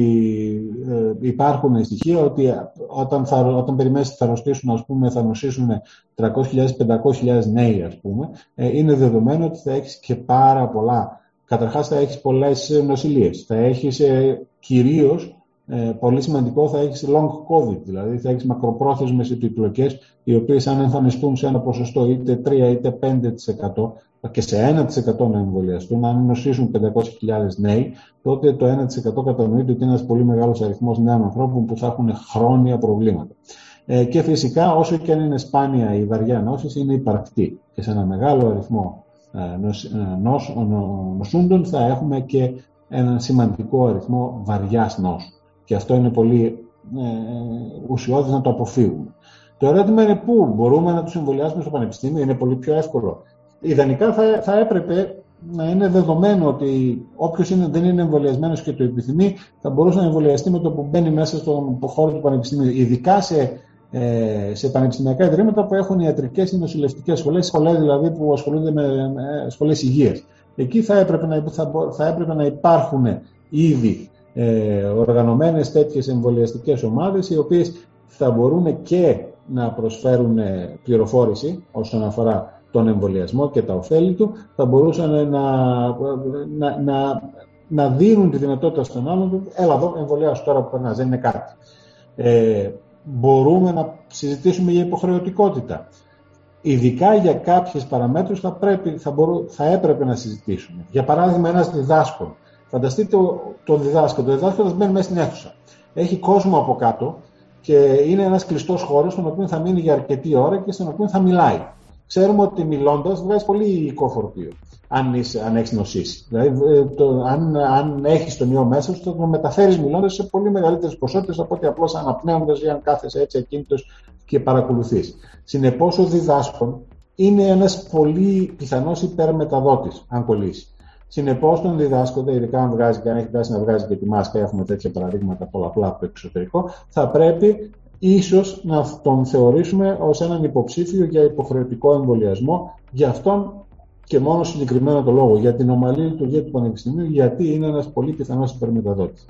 ε, υπάρχουν στοιχεία ότι όταν, θα, όταν περιμένεις θα αρρωστήσουν, ας πούμε, θα νοσήσουν 300.000-500.000 νέοι, ας πούμε, ε, είναι δεδομένο ότι θα έχεις και πάρα πολλά. Καταρχάς θα έχεις πολλές νοσηλίες. Θα έχεις ε, κυρίως ε, πολύ σημαντικό θα έχεις long COVID, δηλαδή θα έχεις μακροπρόθεσμες επιπλοκές οι οποίες αν εμφανιστούν σε ένα ποσοστό είτε 3 είτε 5% και σε 1% να εμβολιαστούν, αν νοσήσουν 500.000 νέοι, τότε το 1% κατανοείται ότι είναι ένας πολύ μεγάλος αριθμός νέων ανθρώπων που θα έχουν χρόνια προβλήματα. Ε, και φυσικά όσο και αν είναι σπάνια η βαριά νόσης είναι υπαρκτή και σε ένα μεγάλο αριθμό ε, νοσ, ε, νοσ, νοσούντων θα έχουμε και ένα σημαντικό αριθμό βαριάς νόσου. Και αυτό είναι πολύ ε, ουσιώδης να το αποφύγουμε. Το ερώτημα είναι πού μπορούμε να τους εμβολιάσουμε στο πανεπιστήμιο, είναι πολύ πιο εύκολο. Ιδανικά θα, θα έπρεπε να είναι δεδομένο ότι όποιος δεν είναι εμβολιασμένος και το επιθυμεί, θα μπορούσε να εμβολιαστεί με το που μπαίνει μέσα στον χώρο του πανεπιστημίου. Ειδικά σε, ε, σε πανεπιστημιακά ιδρύματα που έχουν ιατρικές ή νοσηλευτικές σχολές, σχολές δηλαδή που ασχολούνται με, με σχολές υγείας. Εκεί θα έπρεπε να, θα, θα έπρεπε να υπάρχουν ήδη ε, οργανωμένες τέτοιες εμβολιαστικές ομάδες οι οποίες θα μπορούν και να προσφέρουν ε, πληροφόρηση όσον αφορά τον εμβολιασμό και τα ωφέλη του, θα μπορούσαν να, να, να, να δίνουν τη δυνατότητα στον άλλον του, έλα εδώ εμβολιάσου τώρα που περνάς, δεν είναι κάτι. Ε, μπορούμε να συζητήσουμε για υποχρεωτικότητα. Ειδικά για κάποιες παραμέτρους θα, πρέπει, θα, μπορού, θα έπρεπε να συζητήσουμε. Για παράδειγμα, ένας διδάσκων Φανταστείτε τον διδάσκαλο. Το διδάσκαλο μπαίνει μέσα στην αίθουσα. Έχει κόσμο από κάτω και είναι ένας κλειστός χώρος στον οποίο θα μείνει για αρκετή ώρα και στον οποίο θα μιλάει. Ξέρουμε ότι μιλώντας βγάζει πολύ υλικό φορτίο, αν, αν έχεις νοσήσει. Δηλαδή, ε, το, αν, αν έχεις τον ιό μέσα σου, θα το μεταφέρεις μιλώντας σε πολύ μεγαλύτερες ποσότητες από ότι απλώς αναπνέοντας ή αν κάθεσαι έτσι ακίνητος και παρακολουθείς. Συνεπώς, ο διδάσκων είναι ένας πολύ πιθανός υπερμεταδότης, αν κολλήσει. Συνεπώς, τον διδάσκοντα, ειδικά αν βγάζει και αν έχει φτάσει να βγάζει και τη μάσκα, έχουμε τέτοια παραδείγματα πολλαπλά από το εξωτερικό, θα πρέπει ίσως να τον θεωρήσουμε ως έναν υποψήφιο για υποχρεωτικό εμβολιασμό για αυτόν και μόνο συγκεκριμένο το λόγο, για την ομαλή λειτουργία του Πανεπιστημίου, γιατί είναι ένας πολύ πιθανός υπερμεταδότης.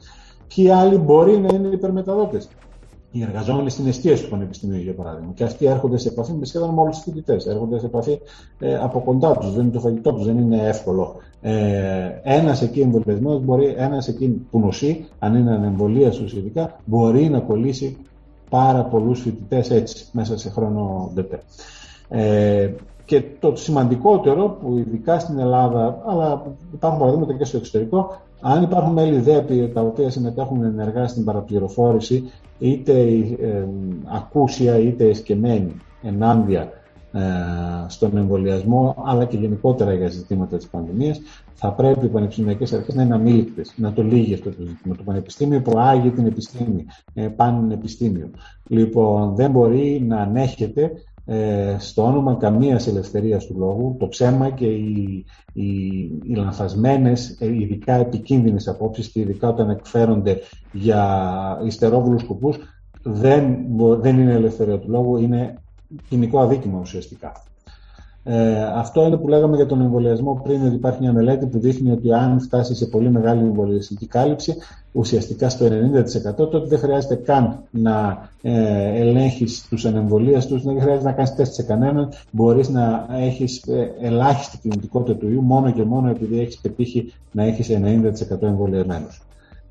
Ποιοι άλλοι μπορεί να είναι υπερμεταδότες; Οι εργαζόμενοι στην εστίαση του Πανεπιστημίου, για παράδειγμα. Και αυτοί έρχονται σε επαφή με σχεδόν με όλους τους φοιτητές. Έρχονται σε επαφή ε, από κοντά τους. Δεν είναι το φαγητό τους, δεν είναι εύκολο. Ε, ένας εκεί εμβολιασμένο μπορεί, ένας εκεί που νοσεί, αν είναι ανεμβολία ουσιαστικά, μπορεί να κολλήσει πάρα πολλούς φοιτητές έτσι, μέσα σε χρόνο ΔΕΤΕ. Ε, Και το σημαντικότερο που ειδικά στην Ελλάδα, αλλά υπάρχουν παραδείγματα και στο εξωτερικό, αν υπάρχουν μέλη ΔΕΠΗ τα οποία συμμετέχουν ενεργά στην παραπληροφόρηση, είτε ε, ακούσια είτε εσκεμμένη ενάντια ε, στον εμβολιασμό, αλλά και γενικότερα για ζητήματα της πανδημίας, θα πρέπει οι πανεπιστημιακές αρχές να είναι αμήλικτες, να το λύγει αυτό το ζήτημα. Το πανεπιστήμιο προάγει την επιστήμη, ε, πανεπιστήμιο. Λοιπόν, δεν μπορεί να ανέχεται ε, στο όνομα καμίας ελευθερίας του λόγου το ψέμα και οι, οι, οι λανθασμένες, ε, ειδικά επικίνδυνες απόψεις και ειδικά όταν εκφέρονται για ιστερόβουλους σκοπούς δεν, δεν είναι ελευθερία του λόγου, είναι ποινικό αδίκημα ουσιαστικά. Ε, αυτό είναι που λέγαμε για τον εμβολιασμό πριν, ότι υπάρχει μια μελέτη που δείχνει ότι αν φτάσει σε πολύ μεγάλη εμβολιαστική κάλυψη, ουσιαστικά στο 90%, τότε δεν χρειάζεται καν να ε, ελέγχεις τους ανεμβολίαστους, δεν χρειάζεται να κάνεις τεστ σε κανέναν. Μπορείς να έχεις ε, ελάχιστη κινητικότητα του ιού μόνο και μόνο επειδή έχεις πετύχει να έχεις 90% εμβολιασμένους.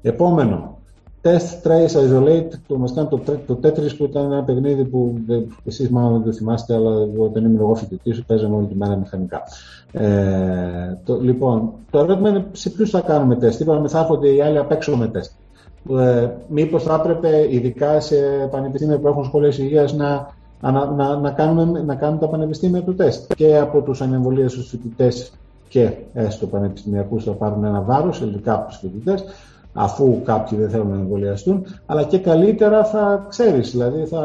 Επόμενο, Test, Trace, Isolate, το μας κάνει το, το Tetris που ήταν ένα παιχνίδι που εσείς μάλλον δεν το θυμάστε, αλλά όταν ήμουν εγώ φοιτητής παίζαμε όλη τη μέρα μηχανικά. Ε, το, λοιπόν, το ερώτημα είναι σε ποιους θα κάνουμε τεστ. Είπαμε θα έρχονται οι άλλοι απ' έξω με τεστ. Ε, μήπως θα έπρεπε ειδικά σε πανεπιστήμια που έχουν σχολές υγείας να, να, να, να, κάνουμε, να κάνουν τα πανεπιστήμια του τεστ και από τους ανεμβολίες στους φοιτητές και έστω πανεπιστημιακούς θα πάρουν ένα βάρος, ειδικά από τους φοιτητές αφού κάποιοι δεν θέλουν να εμβολιαστούν, αλλά και καλύτερα θα ξέρεις, δηλαδή θα,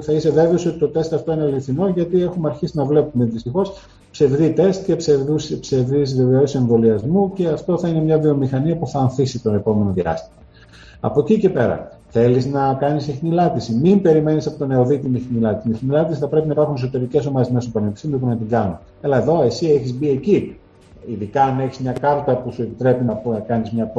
θα είσαι βέβαιος ότι το τεστ αυτό είναι αληθινό, γιατί έχουμε αρχίσει να βλέπουμε δυστυχώς ψευδή τεστ και ψευδούς, ψευδείς βεβαιώσεις εμβολιασμού και αυτό θα είναι μια βιομηχανία που θα ανθίσει τον επόμενο διάστημα. Από εκεί και πέρα, θέλεις να κάνεις εχνηλάτηση. Μην περιμένεις από τον νεοδίτη την εχνηλάτηση. Την εχνηλάτηση θα πρέπει να υπάρχουν εσωτερικές ομάδες μέσα στο πανεπιστήμιο που να την κάνουν. Έλα εδώ, εσύ έχεις μπει εκεί ειδικά αν έχεις μια κάρτα που σου επιτρέπει να κάνεις μια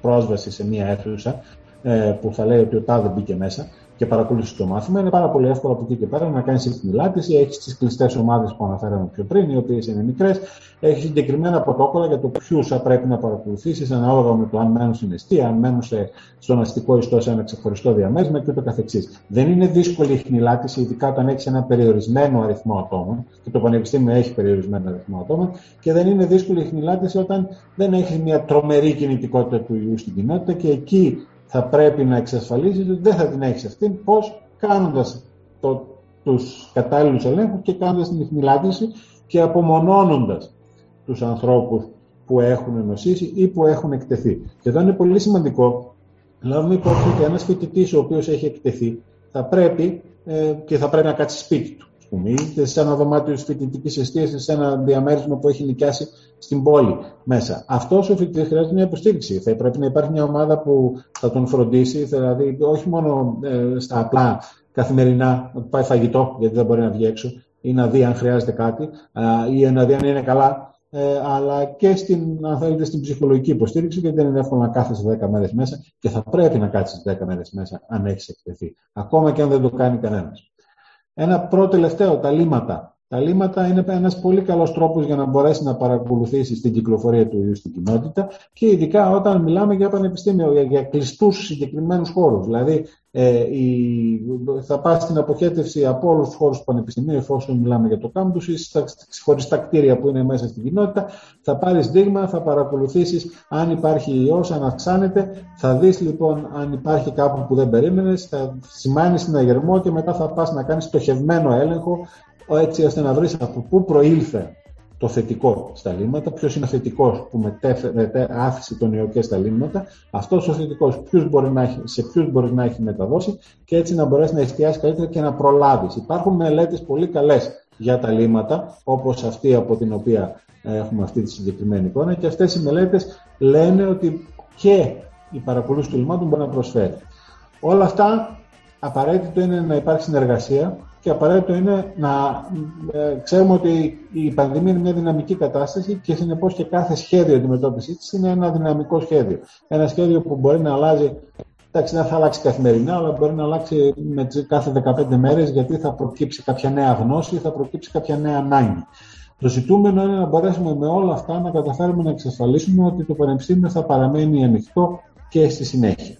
πρόσβαση σε μια αίθουσα ε, που θα λέει ότι ο τάδε μπήκε μέσα και παρακολούθησε το μάθημα, είναι πάρα πολύ εύκολο από εκεί και πέρα να κάνεις εκμιλάτηση. Έχεις τις κλειστές ομάδες που αναφέραμε πιο πριν, οι οποίες είναι μικρές. Έχεις συγκεκριμένα πρωτόκολλα για το ποιους θα πρέπει να παρακολουθήσεις ανάλογα με το αν μένουν στην αιστεία, αν μένουν σε, στον αστικό ιστό σε ένα ξεχωριστό διαμέσμα και καθεξής. Δεν είναι δύσκολη η χνηλάτηση, ειδικά όταν έχεις ένα περιορισμένο αριθμό ατόμων, και το Πανεπιστήμιο έχει περιορισμένο αριθμό ατόμων, και δεν είναι δύσκολη η χνηλάτηση όταν δεν έχεις μια τρομερή κινητικότητα του ιού στην κοινότητα και εκεί θα πρέπει να εξασφαλίσει ότι δεν θα την έχεις αυτή, πώς; Κάνοντας το, τους κατάλληλους ελέγχους και κάνοντας την ειχνηλάτηση και απομονώνοντας τους ανθρώπους που έχουν νοσήσει ή που έχουν εκτεθεί. Και εδώ είναι πολύ σημαντικό λάβουμε υπόψη ότι ένας φοιτητής ο οποίος έχει εκτεθεί. Θα πρέπει ε, και θα πρέπει να κάτσει σπίτι του πούμε, είτε σε ένα δωμάτιο της φοιτητικής εστίαση, σε ένα διαμέρισμα που έχει νοικιάσει στην πόλη μέσα. Αυτός ο φοιτητής χρειάζεται μια υποστήριξη. Θα πρέπει να υπάρχει μια ομάδα που θα τον φροντίσει, δηλαδή όχι μόνο ε, στα απλά καθημερινά, να πάει φαγητό, γιατί δεν μπορεί να βγει έξω, ή να δει αν χρειάζεται κάτι, ή να δει αν είναι καλά, ε, αλλά και στην, αν θέλετε, στην ψυχολογική υποστήριξη, γιατί δεν είναι εύκολο να κάθεσαι 10 μέρες μέσα και θα πρέπει να κάτσεις 10 μέρες μέσα αν έχεις εκτεθεί. Ακόμα και αν δεν το κάνει κανένας. Ένα πρώτο τελευταίο, τα λύματα. Τα λύματα είναι ένας πολύ καλός τρόπος για να μπορέσει να παρακολουθήσει την κυκλοφορία του ιού στην κοινότητα και ειδικά όταν μιλάμε για πανεπιστήμιο, για, για κλειστούς συγκεκριμένους χώρους. Δηλαδή, ε, η, θα πας στην αποχέτευση από όλους τους χώρους του πανεπιστημίου, εφόσον μιλάμε για το κάμπους ή στα ξεχωριστά κτίρια που είναι μέσα στην κοινότητα. Θα πάρεις δείγμα, θα παρακολουθήσεις αν υπάρχει ιός, αν αυξάνεται. Θα δεις λοιπόν αν υπάρχει κάπου που δεν περίμενες, θα σημάνεις συναγερμό και μετά θα πας να κάνεις στοχευμένο έλεγχο έτσι ώστε να βρεις από πού προήλθε το θετικό στα λίμματα, ποιος είναι ο θετικός που μετέφερε, άφησε τον ιό και στα λίμματα, αυτός ο θετικός σε ποιους μπορεί να έχει μεταδώσει και έτσι να μπορέσεις να εστιάσεις καλύτερα και να προλάβεις. Υπάρχουν μελέτες πολύ καλές για τα λίμματα, όπως αυτή από την οποία έχουμε αυτή τη συγκεκριμένη εικόνα, και αυτές οι μελέτες λένε ότι και η παρακολούθηση του λιμάτων μπορεί να προσφέρει. Όλα αυτά απαραίτητο είναι να υπάρχει συνεργασία και απαραίτητο είναι να ε, ξέρουμε ότι η πανδημία είναι μια δυναμική κατάσταση και συνεπώς και κάθε σχέδιο αντιμετώπισης της είναι ένα δυναμικό σχέδιο. Ένα σχέδιο που μπορεί να αλλάζει, εντάξει δεν θα αλλάξει καθημερινά, αλλά μπορεί να αλλάξει με κάθε 15 μέρες γιατί θα προκύψει κάποια νέα γνώση, θα προκύψει κάποια νέα ανάγκη. Το ζητούμενο είναι να μπορέσουμε με όλα αυτά να καταφέρουμε να εξασφαλίσουμε ότι το Πανεπιστήμιο θα παραμένει ανοιχτό και στη συνέχεια.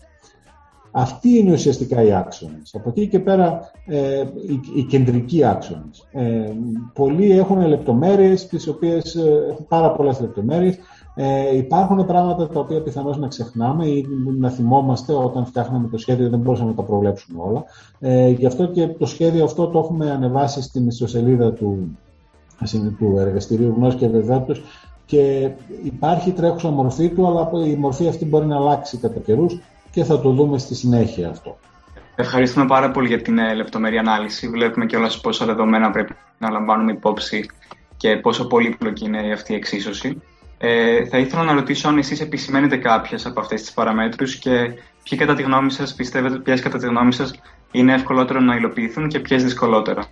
Αυτοί είναι ουσιαστικά οι άξονες. Από εκεί και πέρα ε, οι, οι κεντρικοί άξονες. Ε, πολλοί έχουν λεπτομέρειες, τις οποίες ε, έχουν πάρα πολλές λεπτομέρειες. Ε, υπάρχουν πράγματα τα οποία πιθανώς να ξεχνάμε ή να θυμόμαστε όταν φτιάχναμε το σχέδιο, δεν μπορούσαμε να τα προβλέψουμε όλα. Ε, γι' αυτό και το σχέδιο αυτό το έχουμε ανεβάσει στην ιστοσελίδα του, του εργαστηρίου γνώση και βεβαίωτος και υπάρχει τρέχουσα μορφή του, αλλά η μορφή αυτή μπορεί να αλλάξει κατά καιρούς και θα το δούμε στη συνέχεια αυτό. Ευχαριστούμε πάρα πολύ για την ε, λεπτομερή ανάλυση. Βλέπουμε και όλα πόσα δεδομένα πρέπει να λαμβάνουμε υπόψη και πόσο πολύπλοκη είναι αυτή η εξίσωση. Ε, θα ήθελα να ρωτήσω αν εσείς επισημαίνετε κάποιες από αυτές τις παραμέτρους και ποιες κατά τη γνώμη σας πιστεύετε, ποιες κατά τη γνώμη σας είναι ευκολότερο να υλοποιηθούν και ποιες δυσκολότερα.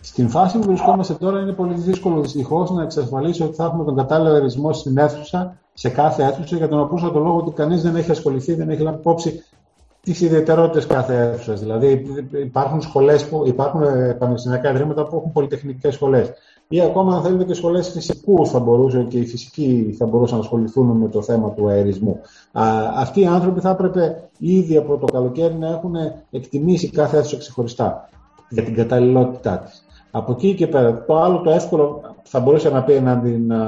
Στην φάση που βρισκόμαστε τώρα είναι πολύ δύσκολο δυστυχώς να εξασφαλίσει ότι θα έχουμε τον κατάλληλο αερισμό στην αίθουσα, σε κάθε αίθουσα, για τον απλούστο το λόγο ότι κανείς δεν έχει ασχοληθεί, δεν έχει λάβει υπόψη τις ιδιαιτερότητες κάθε αίθουσας. Δηλαδή, υπάρχουν σχολές που υπάρχουν ε, πανεπιστημιακά ιδρύματα που έχουν πολυτεχνικές σχολές. Ή ακόμα, αν θέλετε, και σχολές φυσικούς θα μπορούσαν και οι φυσικοί θα μπορούσαν να ασχοληθούν με το θέμα του αερισμού. Α, αυτοί οι άνθρωποι θα έπρεπε ήδη από το καλοκαίρι να έχουν εκτιμήσει κάθε αίθουσα ξεχωριστά για την καταλληλότητά της. Από εκεί και πέρα, το άλλο το εύκολο θα μπορούσε να πει, να, να,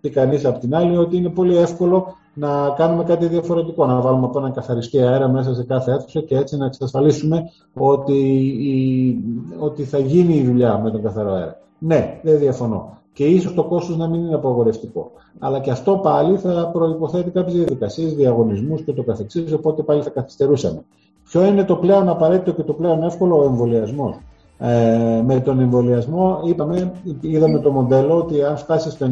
πει κανείς από την άλλη ότι είναι πολύ εύκολο να κάνουμε κάτι διαφορετικό, να βάλουμε από έναν καθαριστή αέρα μέσα σε κάθε αίθουσα και έτσι να εξασφαλίσουμε ότι, η, ότι θα γίνει η δουλειά με τον καθαρό αέρα. Ναι, δεν διαφωνώ. Και ίσως το κόστος να μην είναι απαγορευτικό. Αλλά και αυτό πάλι θα προποθέτει κάποιες διαδικασίες, διαγωνισμούς και το καθεξής, οπότε πάλι θα καθυστερούσαμε. Ποιο είναι το πλέον απαραίτητο και το πλέον εύκολο ο εμβολιασμός. Ε, με τον εμβολιασμό είπαμε, είδαμε το μοντέλο ότι αν φτάσεις στο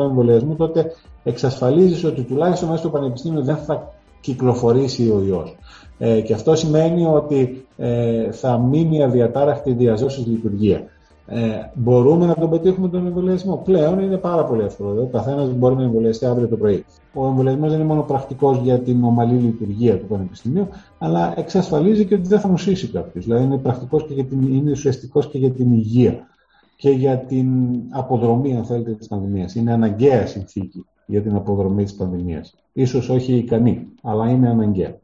90% εμβολιασμού τότε εξασφαλίζεις ότι τουλάχιστον μέσα στο πανεπιστήμιο δεν θα κυκλοφορήσει ο ιός. Ε, και αυτό σημαίνει ότι ε, θα μείνει αδιατάραχτη η διαζώσης λειτουργία. Ε, μπορούμε να τον πετύχουμε τον εμβολιασμό. Πλέον είναι πάρα πολύ εύκολο. Ο καθένας μπορεί να εμβολιαστεί αύριο το πρωί. Ο εμβολιασμός δεν είναι μόνο πρακτικός για την ομαλή λειτουργία του Πανεπιστημίου, αλλά εξασφαλίζει και ότι δεν θα νοσήσει κάποιος. Δηλαδή είναι πρακτικός και για την, είναι ουσιαστικός και για την υγεία και για την αποδρομή, αν θέλετε, της πανδημίας. Είναι αναγκαία συνθήκη για την αποδρομή της πανδημίας. σω όχι ικανή, αλλά είναι αναγκαία.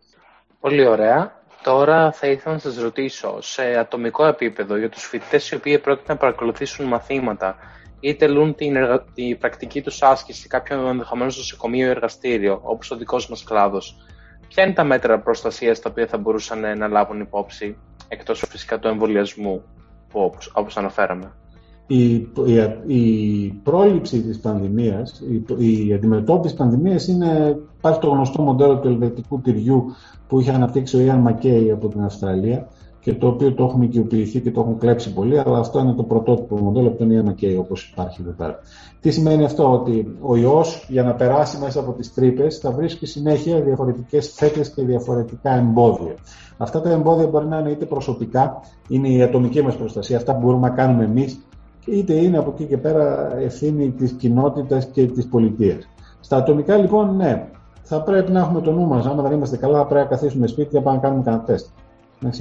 Πολύ ωραία. Τώρα θα ήθελα να σας ρωτήσω, σε ατομικό επίπεδο, για τους φοιτητές οι οποίοι πρόκειται να παρακολουθήσουν μαθήματα ή τελούν την, την πρακτική τους άσκηση σε κάποιο ενδεχομένως νοσοκομείο ή εργαστήριο, όπως ο δικός μας κλάδος, ποια είναι τα μέτρα προστασίας τα οποία θα μπορούσαν να λάβουν υπόψη, εκτός φυσικά του εμβολιασμού, που, όπως, όπως αναφέραμε; Η, η, η πρόληψη της πανδημίας, η, η αντιμετώπιση της πανδημίας είναι, υπάρχει το γνωστό μοντέλο του ελβετικού τυριού που είχε αναπτύξει ο Ιαν Μακέι από την Αυστραλία και το οποίο το έχουν οικειοποιηθεί και το έχουν κλέψει πολύ, αλλά αυτό είναι το πρωτότυπο μοντέλο από τον Ιαν Μακέι όπως υπάρχει εδώ πέρα. Τι σημαίνει αυτό, ότι ο ιός για να περάσει μέσα από τις τρύπες θα βρίσκει συνέχεια διαφορετικές φέτες και διαφορετικά εμπόδια. Αυτά τα εμπόδια μπορεί να είναι είτε προσωπικά, είναι η ατομική μας προστασία, αυτά που μπορούμε να κάνουμε εμείς είτε είναι από εκεί και πέρα ευθύνη της κοινότητας και της πολιτείας. Στα ατομικά λοιπόν, ναι, θα πρέπει να έχουμε το νου μας. Άμα δεν είμαστε καλά, θα πρέπει να καθίσουμε σπίτι και να πάμε να κάνουμε κανένα τεστ.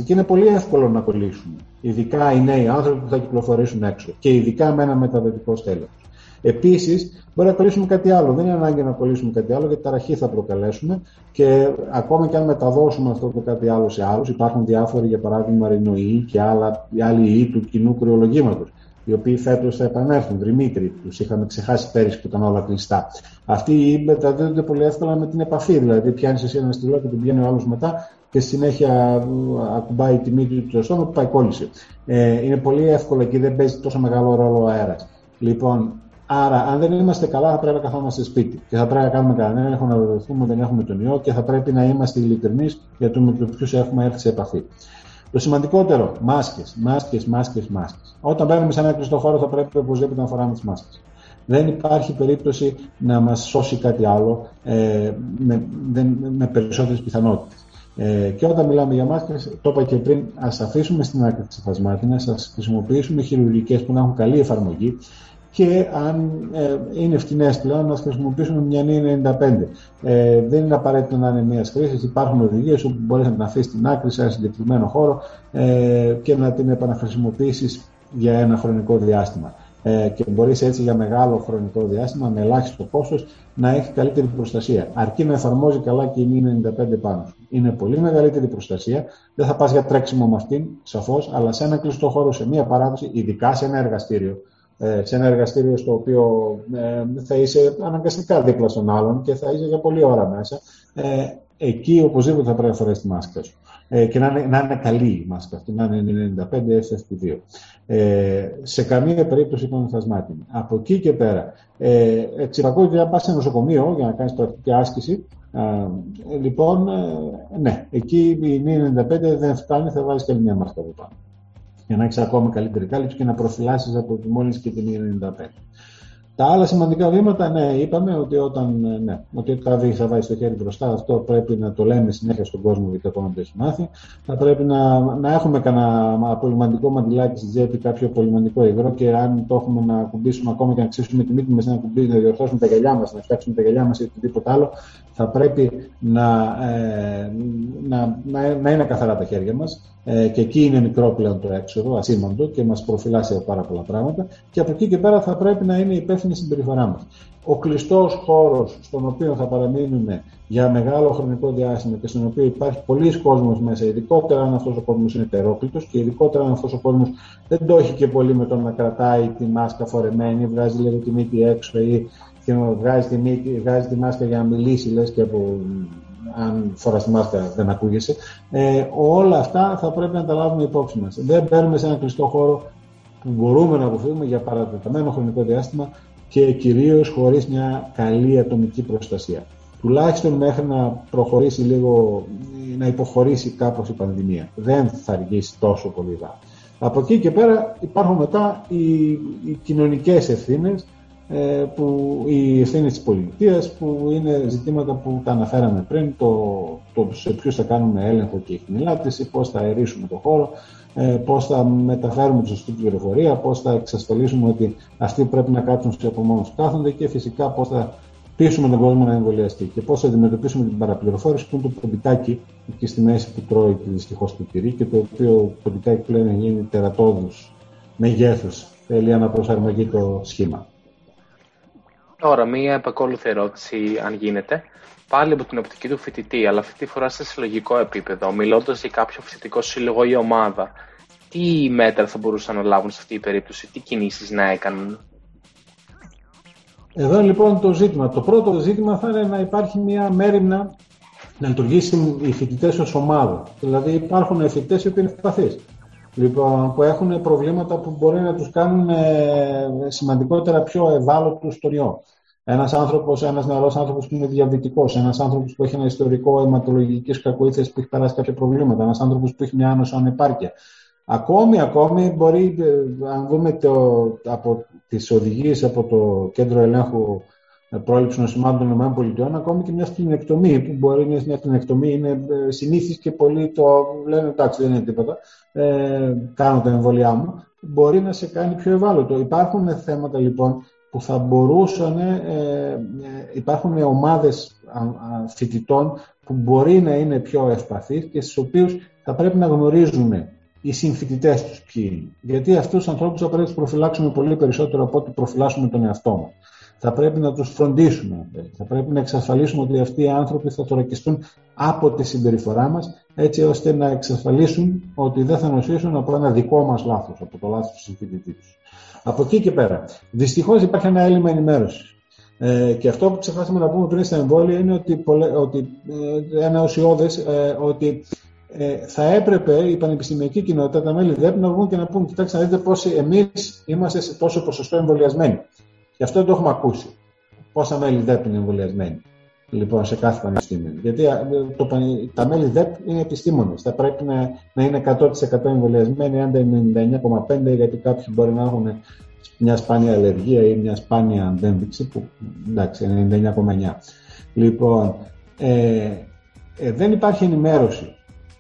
Και είναι πολύ εύκολο να κολλήσουμε. Ειδικά οι νέοι άνθρωποι που θα κυκλοφορήσουν έξω. Και ειδικά με ένα μεταδοτικό στέλεχος. Επίσης, μπορεί να κολλήσουμε κάτι άλλο. Δεν είναι ανάγκη να κολλήσουμε κάτι άλλο, γιατί ταραχή θα προκαλέσουμε και ακόμα και αν μεταδώσουμε αυτό το κάτι άλλο σε άλλους, υπάρχουν διάφοροι, για παράδειγμα, ρινοϊοί και άλλα, άλλοι ιοί του κοινού κρυολογήματος οι οποίοι φέτος θα επανέλθουν. Δημήτρη, τους είχαμε ξεχάσει πέρυσι που ήταν όλα κλειστά. Αυτοί μεταδίδονται πολύ εύκολα με την επαφή. Δηλαδή, πιάνεις εσύ ένα στυλό και την πιάνει ο άλλος μετά και συνέχεια ακουμπάει η τιμή του στο σώμα και πάει κόλληση. Ε, είναι πολύ εύκολο και δεν παίζει τόσο μεγάλο ρόλο ο αέρας. Λοιπόν, άρα, αν δεν είμαστε καλά, θα πρέπει να καθόμαστε σπίτι και θα πρέπει να κάνουμε κανένα έλεγχο να βεβαιωθούμε ότι δεν έχουμε τον ιό και θα πρέπει να είμαστε ειλικρινείς για το με ποιους έχουμε έρθει σε επαφή. Το σημαντικότερο, μάσκες, μάσκες, μάσκες, μάσκες. Όταν μπαίνουμε σε ένα κλειστό χώρο, θα πρέπει οπωσδήποτε να φοράμε τις μάσκες. Δεν υπάρχει περίπτωση να μας σώσει κάτι άλλο ε, με, με περισσότερες πιθανότητες. Ε, και όταν μιλάμε για μάσκες, το είπα και πριν, ας αφήσουμε στην άκρη τι εφασμάτινε, ας χρησιμοποιήσουμε χειρουργικές που να έχουν καλή εφαρμογή και αν ε, είναι φτηνές πλέον να χρησιμοποιήσουμε μια NI95. Ε, δεν είναι απαραίτητο να είναι μιας χρήσης. Υπάρχουν οδηγίες όπου μπορείς να την αφήσεις στην άκρη σε ένα συγκεκριμένο χώρο ε, και να την επαναχρησιμοποιήσεις για ένα χρονικό διάστημα. ε, και μπορείς έτσι για μεγάλο χρονικό διάστημα με ελάχιστο κόστος να έχει καλύτερη προστασία. Αρκεί να εφαρμόζει καλά και η 95 πάνω Είναι πολύ μεγαλύτερη προστασία. Δεν θα πας για τρέξιμο με αυτήν, σαφώς, αλλά σε ένα κλειστό χώρο, σε μία παράδοση, ειδικά σε ένα εργαστήριο, ε, σε ένα εργαστήριο στο οποίο ε, θα είσαι αναγκαστικά δίπλα στον άλλον και θα είσαι για πολλή ώρα μέσα. Ε, εκεί οπωσδήποτε θα πρέπει να φορέσεις τη μάσκα σου. Ε, και να είναι, να είναι καλή η μάσκα αυτή, να είναι 95 FFP2. Ε, σε καμία περίπτωση είναι θασμάτινη. Από εκεί και πέρα, ε, ότι αν πας σε νοσοκομείο για να κάνεις πρακτική άσκηση, ε, λοιπόν, ε, ναι, εκεί η 95 δεν φτάνει, θα βάλεις και άλλη μια μάσκα από πάνω. Για να έχεις ακόμα καλύτερη κάλυψη και να προφυλάσσεις από τη μόλις και την 95. Τα άλλα σημαντικά βήματα, ναι, είπαμε ότι όταν ε, ναι, ότι θα, θα βάζει το χέρι μπροστά, αυτό πρέπει να το λέμε συνέχεια στον κόσμο, γιατί ακόμα δεν το έχει μάθει. Θα πρέπει να, να έχουμε κανένα απολυμαντικό μαντιλάκι στη τσέπη, κάποιο απολυμαντικό υγρό και αν το έχουμε να κουμπίσουμε ακόμα και να ξύσουμε τη μύτη μας, να, κουμπίσουμε, να διορθώσουμε τα γυαλιά μας, να φτιάξουμε τα γυαλιά μας ή οτιδήποτε άλλο, θα πρέπει να, ε, να, να, να, είναι καθαρά τα χέρια μας. Ε, και εκεί είναι μικρό πλέον το έξοδο, ασήμαντο και μας προφυλάσσει από πάρα πολλά πράγματα. Και από εκεί και πέρα θα πρέπει να είναι υπεύθυνη η συμπεριφορά μας. Ο κλειστός χώρος στον οποίο θα παραμείνουμε για μεγάλο χρονικό διάστημα και στον οποίο υπάρχει πολλοί κόσμος μέσα, ειδικότερα αν αυτός ο κόσμος είναι τερόκλητο και ειδικότερα αν αυτός ο κόσμος δεν το έχει και πολύ με το να κρατάει τη μάσκα φορεμένη, βγάζει λίγο τη μύτη έξω ή και βγάζει τη, μύτη, βγάζει τη μάσκα για να μιλήσει, λες και από αν φορά τη μάσκα δεν ακούγεσαι. Ε, όλα αυτά θα πρέπει να τα λάβουμε υπόψη μας. Δεν μπαίνουμε σε ένα κλειστό χώρο που μπορούμε να αποφύγουμε για παρατεταμένο χρονικό διάστημα και κυρίως χωρίς μια καλή ατομική προστασία. Τουλάχιστον μέχρι να προχωρήσει λίγο, να υποχωρήσει κάπως η πανδημία. Δεν θα αργήσει τόσο πολύ Από εκεί και πέρα υπάρχουν μετά οι, οι κοινωνικές ευθύνες ε, που οι ευθύνε της πολιτείας, που είναι ζητήματα που τα αναφέραμε πριν, το, το σε ποιους θα κάνουμε έλεγχο και χνηλάτιση, πώς θα αερίσουμε το χώρο, ε, πώς θα μεταφέρουμε τη σωστή πληροφορία, πώς θα εξασφαλίσουμε ότι αυτοί που πρέπει να κάτσουν σε απομόνου κάθονται και φυσικά πώς θα πείσουμε τον κόσμο να εμβολιαστεί και πώς θα αντιμετωπίσουμε την παραπληροφόρηση που είναι το ποντικάκι εκεί στη μέση που τρώει και δυστυχώς το τυρί και το οποίο ποντικάκι πλέον έχει γίνει τερατώδους μεγέθους. Θέλει αναπροσαρμογή το σχήμα. Τώρα, μία επακόλουθη ερώτηση, αν γίνεται. Πάλι από την οπτική του φοιτητή, αλλά αυτή τη φορά σε συλλογικό επίπεδο, μιλώντας για κάποιο φοιτητικό σύλλογο ή ομάδα, τι μέτρα θα μπορούσαν να λάβουν σε αυτή την περίπτωση, τι κινήσεις να έκαναν; Εδώ λοιπόν το ζήτημα. Το πρώτο ζήτημα θα είναι να υπάρχει μια μέρημνα να λειτουργήσει οι φοιτητές ως ομάδα. Δηλαδή υπάρχουν φοιτητέ οι οποίοι είναι ευπαθείς λοιπόν, που έχουν προβλήματα που μπορεί να τους κάνουν ε, σημαντικότερα πιο ευάλωτους στο ιό. Ένας άνθρωπος, ένας νεαρός άνθρωπος που είναι διαβητικός, ένας άνθρωπος που έχει ένα ιστορικό αιματολογικής κακοήθειας που έχει περάσει κάποια προβλήματα, ένας άνθρωπος που έχει μια άνοσο ανεπάρκεια. Ακόμη, ακόμη μπορεί, ε, αν δούμε το, από τις οδηγίες από το Κέντρο Ελέγχου πρόληψη νοσημάτων των ΗΠΑ, ακόμη και μια σπληνεκτομή, που μπορεί να είναι μια σπληνεκτομή, είναι ε, συνήθις και πολλοί το λένε εντάξει, δεν είναι τίποτα, ε, κάνω τα εμβολιά μου, μπορεί να σε κάνει πιο ευάλωτο. Υπάρχουν θέματα λοιπόν που θα μπορούσαν, ε, ε υπάρχουν ομάδες φοιτητών που μπορεί να είναι πιο ευπαθείς και στους οποίους θα πρέπει να γνωρίζουν οι συμφοιτητές τους ποιοι είναι. Γιατί αυτούς τους ανθρώπους θα πρέπει να του προφυλάξουμε πολύ περισσότερο από ό,τι προφυλάσσουμε τον εαυτό μας θα πρέπει να τους φροντίσουμε. Θα πρέπει να εξασφαλίσουμε ότι αυτοί οι άνθρωποι θα τορακιστούν από τη συμπεριφορά μας έτσι ώστε να εξασφαλίσουν ότι δεν θα νοσήσουν από ένα δικό μας λάθος, από το λάθος του συμφιλητή τους. Από εκεί και πέρα. Δυστυχώς υπάρχει ένα έλλειμμα ενημέρωσης. Ε, και αυτό που ξεχάσαμε να πούμε πριν στα εμβόλια είναι ότι, ότι ε, ένα ουσιώδες ε, ότι ε, θα έπρεπε η πανεπιστημιακή κοινότητα, τα μέλη ΔΕΠ, να βγουν και να πούν: Κοιτάξτε, να δείτε πώ εμείς είμαστε σε τόσο ποσοστό εμβολιασμένοι. Γι' αυτό το έχουμε ακούσει. Πόσα μέλη ΔΕΠ είναι εμβολιασμένοι λοιπόν, σε κάθε πανεπιστήμιο. Γιατί το, τα μέλη ΔΕΠ είναι επιστήμονες. Θα πρέπει να, να είναι 100% εμβολιασμένοι, αν είναι 99,5% γιατί κάποιοι μπορεί να έχουν μια σπάνια αλλεργία ή μια σπάνια αντένδειξη που εντάξει 99,9. Λοιπόν, ε, ε, δεν υπάρχει ενημέρωση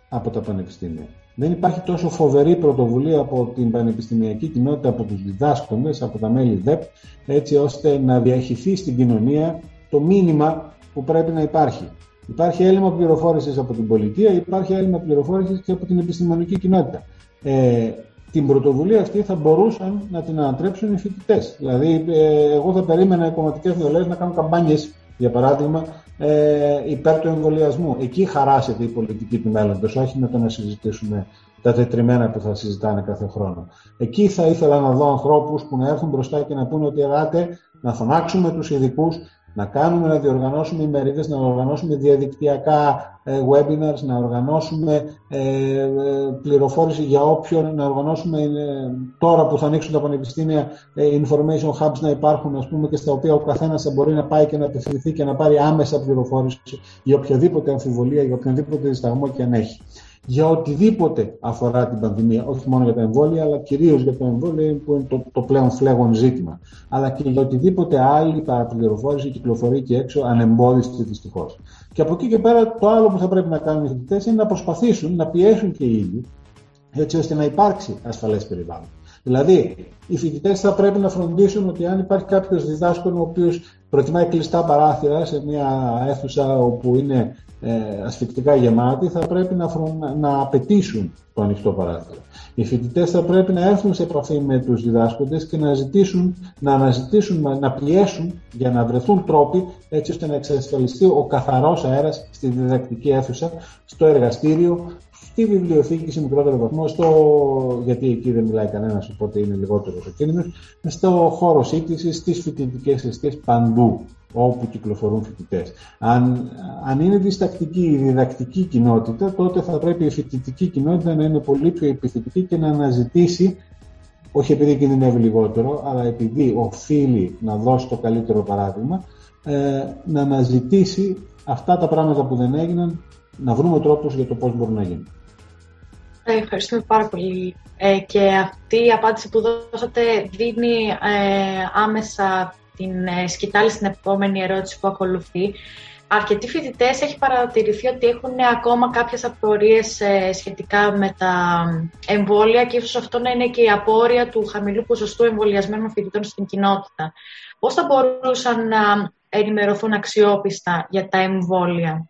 από τα πανεπιστήμια δεν υπάρχει τόσο φοβερή πρωτοβουλία από την πανεπιστημιακή κοινότητα, από τους διδάσκοντες, από τα μέλη ΔΕΠ, έτσι ώστε να διαχυθεί στην κοινωνία το μήνυμα που πρέπει να υπάρχει. Υπάρχει έλλειμμα πληροφόρησης από την πολιτεία, υπάρχει έλλειμμα πληροφόρησης και από την επιστημονική κοινότητα. Ε, την πρωτοβουλία αυτή θα μπορούσαν να την ανατρέψουν οι φοιτητές. Δηλαδή, ε, εγώ θα περίμενα οι κομματικές νεολαίε να κάνουν καμπάνιες, για παράδειγμα, ε, υπέρ του εμβολιασμού. Εκεί χαράσεται η πολιτική του μέλλοντος, όχι με το να συζητήσουμε τα τετριμένα που θα συζητάνε κάθε χρόνο. Εκεί θα ήθελα να δω ανθρώπους που να έρθουν μπροστά και να πούνε ότι ελάτε να φωνάξουμε τους ειδικούς, να κάνουμε, να διοργανώσουμε ημερίδες, να οργανώσουμε διαδικτυακά ε, webinars, να οργανώσουμε ε, ε, πληροφόρηση για όποιον, να οργανώσουμε τώρα που θα ανοίξουν τα πανεπιστήμια information hubs να υπάρχουν, ας πούμε, και στα οποία ο καθένας θα μπορεί να πάει και να απευθυνθεί και να πάρει άμεσα πληροφόρηση για οποιαδήποτε αμφιβολία, για οποιοδήποτε δισταγμό και αν έχει για οτιδήποτε αφορά την πανδημία, όχι μόνο για τα εμβόλια, αλλά κυρίως για τα εμβόλια που είναι το, το πλέον φλέγον ζήτημα, αλλά και για οτιδήποτε άλλη παραπληροφόρηση κυκλοφορεί και έξω ανεμπόδιστη δυστυχώς. Και από εκεί και πέρα το άλλο που θα πρέπει να κάνουν οι φοιτητές είναι να προσπαθήσουν να πιέσουν και οι ίδιοι έτσι ώστε να υπάρξει ασφαλές περιβάλλον. Δηλαδή, οι φοιτητές θα πρέπει να φροντίσουν ότι αν υπάρχει κάποιος διδάσκον ο οποίος προτιμάει κλειστά παράθυρα σε μια αίθουσα όπου είναι ε, ασφυκτικά γεμάτη, θα πρέπει να, να απαιτήσουν το ανοιχτό παράθυρο. Οι φοιτητές θα πρέπει να έρθουν σε επαφή με τους διδάσκοντες και να, ζητήσουν, να αναζητήσουν, να πιέσουν για να βρεθούν τρόποι έτσι ώστε να εξασφαλιστεί ο καθαρός αέρας στη διδακτική αίθουσα, στο εργαστήριο, στη βιβλιοθήκη σε μικρότερο βαθμό, στο... γιατί εκεί δεν μιλάει κανένας, οπότε είναι λιγότερος ο κίνδυνος, στο χώρο σύντησης, στις φοιτητικές αιστείε παντού όπου κυκλοφορούν φοιτητές. Αν, αν είναι διστακτική η διδακτική κοινότητα, τότε θα πρέπει η φοιτητική κοινότητα να είναι πολύ πιο επιθετική και να αναζητήσει, όχι επειδή κινδυνεύει λιγότερο, αλλά επειδή οφείλει να δώσει το καλύτερο παράδειγμα, ε, να αναζητήσει αυτά τα πράγματα που δεν έγιναν, να βρούμε τρόπους για το πώς μπορούν να γίνουν. Ε, ευχαριστούμε πάρα πολύ. Ε, και αυτή η απάντηση που δώσατε δίνει ε, άμεσα την ε, σκητάλη στην επόμενη ερώτηση που ακολουθεί. Αρκετοί φοιτητές έχει παρατηρηθεί ότι έχουν ακόμα κάποιες απορίες ε, σχετικά με τα εμβόλια και ίσως αυτό να είναι και η απόρρια του χαμηλού ποσοστού εμβολιασμένων φοιτητών στην κοινότητα. Πώς θα μπορούσαν να ενημερωθούν αξιόπιστα για τα εμβόλια;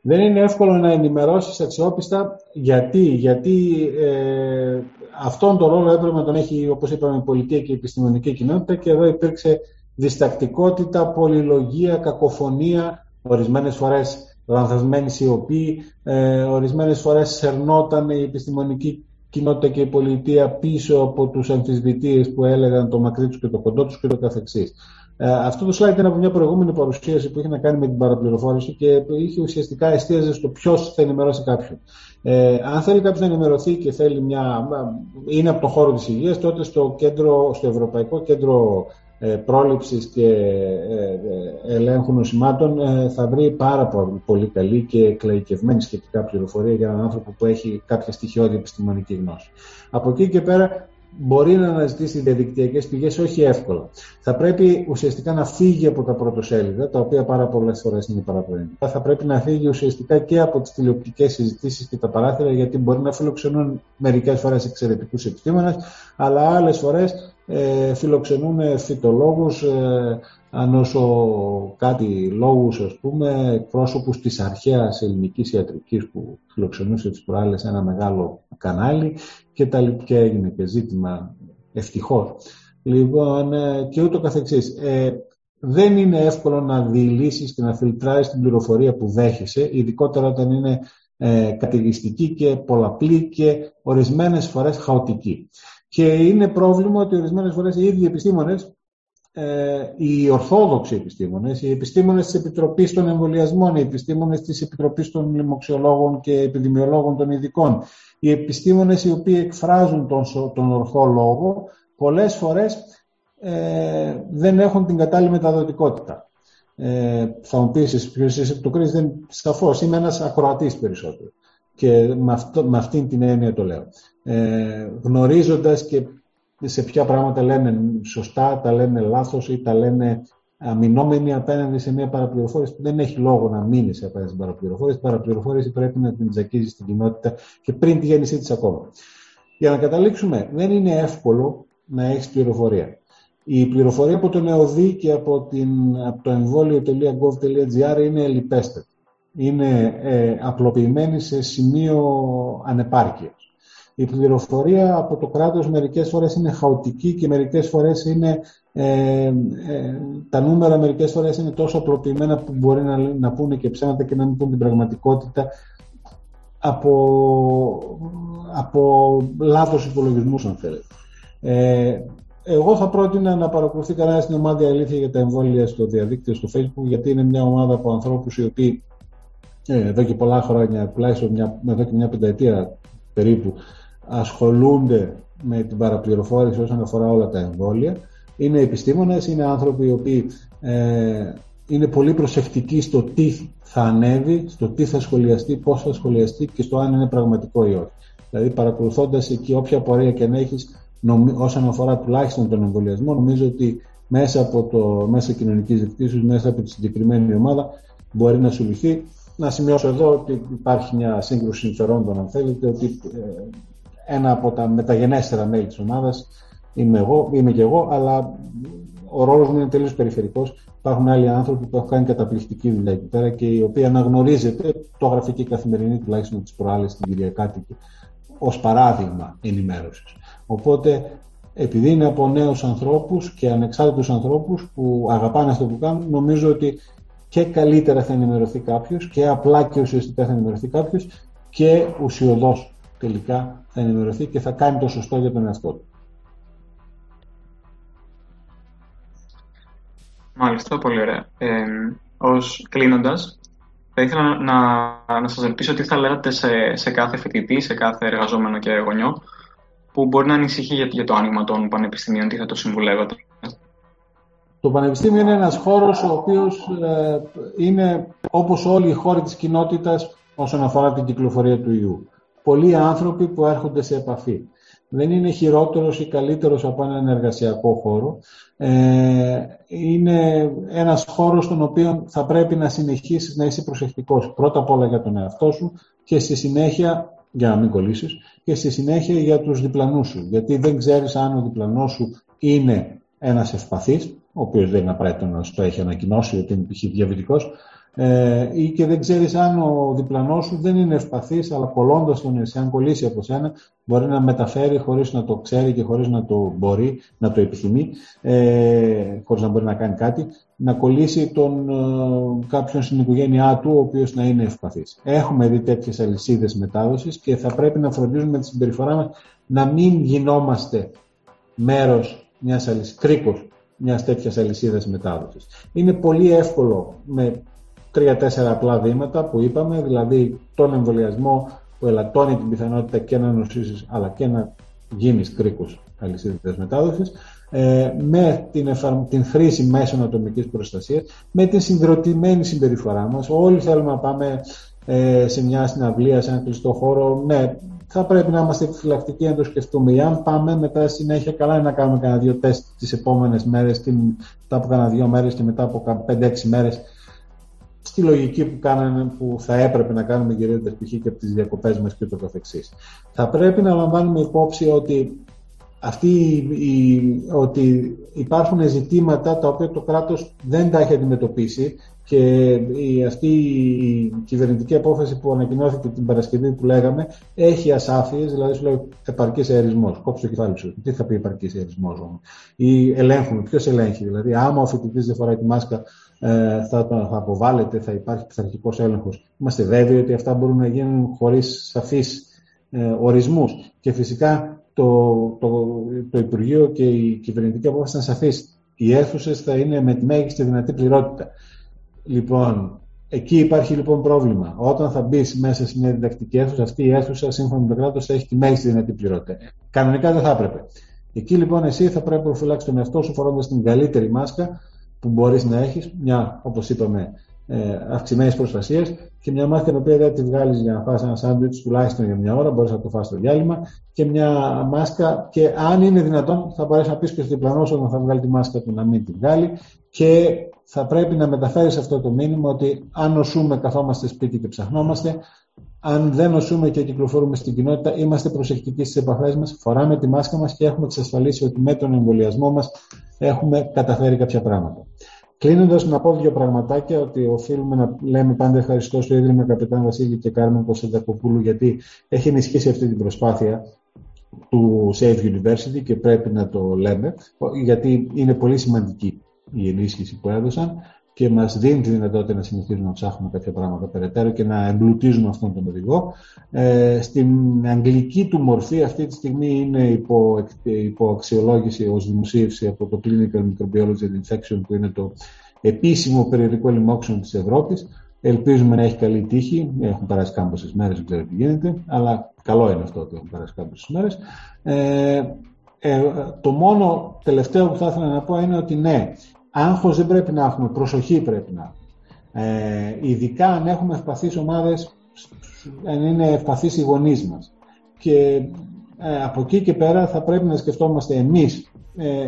Δεν είναι εύκολο να ενημερώσεις αξιόπιστα γιατί, γιατί ε, αυτόν τον ρόλο έπρεπε να τον έχει, όπως είπαμε, η πολιτεία και η επιστημονική κοινότητα και εδώ υπήρξε διστακτικότητα, πολυλογία, κακοφωνία, ορισμένες φορές λανθασμένη σιωπή, ε, ορισμένες φορές σερνόταν η επιστημονική κοινότητα και η πολιτεία πίσω από τους αμφισβητείες που έλεγαν το μακρύ τους και το κοντό τους και το καθεξής. Ε, αυτό το slide ήταν από μια προηγούμενη παρουσίαση που είχε να κάνει με την παραπληροφόρηση και είχε ουσιαστικά εστίαζε στο ποιος θα ενημερώσει κάποιον. Ε, αν θέλει κάποιος να ενημερωθεί και θέλει μια. είναι από τον χώρο της υγείας, τότε στο, κέντρο, στο Ευρωπαϊκό Κέντρο ε, Πρόληψης και ε, ε Ελέγχου Νοσημάτων ε, θα βρει πάρα πολύ καλή και εκλαϊκευμένη σχετικά πληροφορία για έναν άνθρωπο που έχει κάποια στοιχειώδη επιστημονική γνώση. Από εκεί και πέρα μπορεί να αναζητήσει διαδικτυακές πηγές, όχι εύκολα. Θα πρέπει ουσιαστικά να φύγει από τα πρωτοσέλιδα, τα οποία πάρα πολλές φορές είναι παραπλανητικά. Θα πρέπει να φύγει ουσιαστικά και από τις τηλεοπτικές συζητήσεις και τα παράθυρα, γιατί μπορεί να φιλοξενούν μερικές φορές εξαιρετικούς επιστήμονες, αλλά άλλες φορές ε, φιλοξενούν φυτολόγους, ε, αν όσο κάτι λόγους, ας πούμε, πρόσωπους της αρχαίας ελληνικής ιατρικής που φιλοξενούσε τις προάλλες ένα μεγάλο κανάλι και τα λοιπά έγινε και ζήτημα ευτυχώς. Λοιπόν, ε, και ούτω καθεξής. Ε, δεν είναι εύκολο να διηλύσεις και να φιλτράρεις την πληροφορία που δέχεσαι, ειδικότερα όταν είναι ε, και πολλαπλή και ορισμένες φορές χαοτική. Και είναι πρόβλημα ότι ορισμένες φορές οι ίδιοι επιστήμονες ε, οι ορθόδοξοι επιστήμονες, οι επιστήμονες της Επιτροπής των Εμβολιασμών, οι επιστήμονες της Επιτροπής των Λοιμοξιολόγων και Επιδημιολόγων των Ειδικών, οι επιστήμονες οι οποίοι εκφράζουν τον, τον ορθό λόγο, πολλές φορές ε, δεν έχουν την κατάλληλη μεταδοτικότητα. Ε, θα μου πεις, ποιος είσαι το κρίνεις, δεν, σαφώς είμαι ένας ακροατής περισσότερο. Και με, αυτό, με αυτήν την έννοια το λέω. Ε, γνωρίζοντας και σε ποια πράγματα λένε σωστά, τα λένε λάθος ή τα λένε αμυνόμενοι απέναντι σε μια παραπληροφόρηση που δεν έχει λόγο να μείνει σε απέναντι στην παραπληροφόρηση. Η παραπληροφόρηση πρέπει να την τζακίζει στην κοινότητα και πριν τη γέννησή της ακόμα. Για να καταλήξουμε, δεν είναι εύκολο να έχεις πληροφορία. Η πληροφορία από τον ΕΟΔΗ και από, την, από το εμβόλιο.gov.gr είναι ελληπέστατη. Είναι ε, απλοποιημένη σε σημείο ανεπάρκειας. η πληροφορία από το κράτος μερικές φορές είναι χαοτική και μερικές φορές είναι ε, ε, τα νούμερα μερικές φορές είναι τόσο απλοποιημένα που μπορεί να, να πούνε και ψέματα και να μην πούν την πραγματικότητα από, από λάθος υπολογισμούς αν θέλετε. Ε, εγώ θα πρότεινα να παρακολουθεί κανένα στην ομάδα Αλήθεια για τα εμβόλια στο διαδίκτυο, στο Facebook, γιατί είναι μια ομάδα από ανθρώπους οι οποίοι ε, εδώ και πολλά χρόνια, τουλάχιστον μια, εδώ και μια πενταετία περίπου, ασχολούνται με την παραπληροφόρηση όσον αφορά όλα τα εμβόλια. Είναι επιστήμονες, είναι άνθρωποι οι οποίοι ε, είναι πολύ προσεκτικοί στο τι θα ανέβει, στο τι θα σχολιαστεί, πώς θα σχολιαστεί και στο αν είναι πραγματικό ή όχι. Δηλαδή παρακολουθώντας εκεί όποια πορεία και αν έχεις όσον αφορά τουλάχιστον τον εμβολιασμό, νομίζω ότι μέσα από το μέσα κοινωνικής δικτύωσης, μέσα από τη συγκεκριμένη ομάδα, μπορεί να σου λυθεί. Να σημειώσω εδώ ότι υπάρχει μια σύγκρουση συμφερόντων, αν θέλετε, ότι ε, ένα από τα μεταγενέστερα μέλη της ομάδας είμαι εγώ, είμαι και εγώ, αλλά ο ρόλος μου είναι τελείως περιφερικός. Υπάρχουν άλλοι άνθρωποι που έχουν κάνει καταπληκτική δουλειά εκεί πέρα και οι οποίοι αναγνωρίζεται, το γραφική καθημερινή τουλάχιστον τη προάλλη στην Κυριακάτικη, ως παράδειγμα ενημέρωσης. Οπότε, επειδή είναι από νέους ανθρώπους και ανεξάρτητους ανθρώπους που αγαπάνε αυτό που κάνουν, νομίζω ότι και καλύτερα θα ενημερωθεί κάποιος και απλά και ουσιαστικά θα ενημερωθεί κάποιος και ουσιοδός τελικά θα ενημερωθεί και θα κάνει το σωστό για τον εαυτό του. Μάλιστα, πολύ ωραία. Ε, ως κλείνοντας, θα ήθελα να, να σας ρωτήσω τι θα λέγατε σε, σε κάθε φοιτητή, σε κάθε εργαζόμενο και γονιό, που μπορεί να ανησυχεί για, το άνοιγμα των πανεπιστημίων, τι θα το συμβουλεύατε. Το πανεπιστήμιο είναι ένας χώρος ο οποίος ε, είναι όπως όλοι οι χώροι της κοινότητας όσον αφορά την κυκλοφορία του ιού. Πολλοί άνθρωποι που έρχονται σε επαφή. Δεν είναι χειρότερος ή καλύτερος από έναν εργασιακό χώρο. Ε, είναι ένας χώρος στον οποίο θα πρέπει να συνεχίσεις να είσαι προσεκτικός. Πρώτα απ' όλα για τον εαυτό σου και στη συνέχεια για να μην κολλήσεις και στη συνέχεια για τους διπλανούς σου. Γιατί δεν ξέρεις αν ο διπλανός σου είναι ένας ευπαθής, ο οποίος δεν είναι απαραίτητο να το έχει ανακοινώσει ότι είναι π.χ. διαβητικός, ε, ή και δεν ξέρεις αν ο διπλανός σου δεν είναι ευπαθής, αλλά κολλώντας τον εσύ, αν κολλήσει από σένα, μπορεί να μεταφέρει χωρίς να το ξέρει και χωρίς να το μπορεί, να το επιθυμεί, ε, χωρίς να μπορεί να κάνει κάτι, να κολλήσει τον, ε, κάποιον στην οικογένειά του, ο οποίος να είναι ευπαθής. Έχουμε δει τέτοιες αλυσίδες μετάδοσης και θα πρέπει να φροντίζουμε τη συμπεριφορά μας να μην γινόμαστε μέρος μιας αλυσίδας, κρίκος μιας τέτοιας αλυσίδας μετάδοσης. Είναι πολύ εύκολο με τρία-τέσσερα απλά βήματα που είπαμε, δηλαδή τον εμβολιασμό που ελαττώνει την πιθανότητα και να νοσήσεις αλλά και να γίνεις κρίκο αλυσίδα μετάδοσης, ε, με την, την χρήση μέσων ατομικής προστασίας, με την συγκροτημένη συμπεριφορά μας. Όλοι θέλουμε να πάμε ε, σε μια συναυλία, σε ένα κλειστό χώρο. Ναι, θα πρέπει να είμαστε επιφυλακτικοί να το σκεφτούμε. Αν πάμε μετά συνέχεια, καλά είναι να κάνουμε κανένα δύο τεστ τις επόμενες μέρες, μετά από κανένα δύο μέρες και μετά από 5-6 μέρες στη λογική που, κάνανε, που θα έπρεπε να κάνουμε γυρίζοντα π.χ. και από τις διακοπές μας και το καθεξής. Θα πρέπει να λαμβάνουμε υπόψη ότι, αυτή, η, ότι υπάρχουν ζητήματα τα οποία το κράτος δεν τα έχει αντιμετωπίσει και η, αυτή η κυβερνητική απόφαση που ανακοινώθηκε την Παρασκευή που λέγαμε έχει ασάφειες, δηλαδή σου λέει επαρκής αερισμός. Κόψε το κεφάλι σου. Τι θα πει επαρκής αερισμός όμως; Ή ελέγχουμε. Ποιος ελέγχει. Δηλαδή, άμα ο φοιτητής δεν φοράει τη μάσκα, ε, θα, θα αποβάλλεται, θα υπάρχει πειθαρχικός έλεγχος. Είμαστε βέβαιοι ότι αυτά μπορούν να γίνουν χωρίς σαφείς ε, ορισμούς. Και φυσικά το, το, το Υπουργείο και η κυβερνητική απόφαση ήταν σαφής. Οι αίθουσες θα είναι με τη μέγιστη δυνατή πληρότητα. Λοιπόν, εκεί υπάρχει λοιπόν πρόβλημα. Όταν θα μπεις μέσα σε μια διδακτική αίθουσα, αυτή η αίθουσα σύμφωνα με το κράτος θα έχει τη μέγιστη δυνατή πληρότητα. Κανονικά δεν θα έπρεπε. Εκεί λοιπόν εσύ θα πρέπει να προφυλάξεις τον εαυτό σου φορώντας την καλύτερη μάσκα που μπορείς να έχεις, μια όπως είπαμε ε, αυξημένη προστασία και μια μάσκα την οποία δεν τη βγάλεις για να φας ένα σάντουιτς τουλάχιστον για μια ώρα, μπορείς να το φας στο διάλειμμα και μια μάσκα και αν είναι δυνατόν θα μπορέσεις να πεις και στο διπλανό όταν θα βγάλει τη μάσκα του να μην τη βγάλει και θα πρέπει να μεταφέρεις αυτό το μήνυμα ότι αν νοσούμε καθόμαστε σπίτι και ψαχνόμαστε, αν δεν νοσούμε και κυκλοφορούμε στην κοινότητα, είμαστε προσεκτικοί στις επαφές μας, φοράμε τη μάσκα μας και έχουμε εξασφαλίσει ότι με τον εμβολιασμό μας έχουμε καταφέρει κάποια πράγματα. Κλείνοντας, να πω δύο πραγματάκια ότι οφείλουμε να λέμε πάντα ευχαριστώ στο Ίδρυμα Καπετάν Βασίλη και Κάρμεν Κωνσταντακοπούλου γιατί έχει ενισχύσει αυτή την προσπάθεια του Save University και πρέπει να το λέμε, γιατί είναι πολύ σημαντική η ενίσχυση που έδωσαν και μας δίνει τη δυνατότητα να συνεχίζουμε να ψάχνουμε κάποια πράγματα περαιτέρω και να εμπλουτίζουμε αυτόν τον οδηγό. Ε, στην αγγλική του μορφή αυτή τη στιγμή είναι υπό, υπό αξιολόγηση ως δημοσίευση από το Clinical Microbiology and Infection που είναι το επίσημο περιοδικό λοιμόξεων της Ευρώπης. Ελπίζουμε να έχει καλή τύχη. Έχουν περάσει κάμποσες μέρες, δεν ξέρω τι γίνεται, αλλά καλό είναι αυτό ότι έχουν περάσει κάμποσες μέρες. Ε, ε, το μόνο τελευταίο που θα ήθελα να πω είναι ότι ναι, Άγχος δεν πρέπει να έχουμε, προσοχή πρέπει να έχουμε. Ε, ειδικά αν έχουμε ευπαθείς ομάδες, αν είναι ευπαθείς οι γονείς μας. Και ε, από εκεί και πέρα θα πρέπει να σκεφτόμαστε εμείς, ε,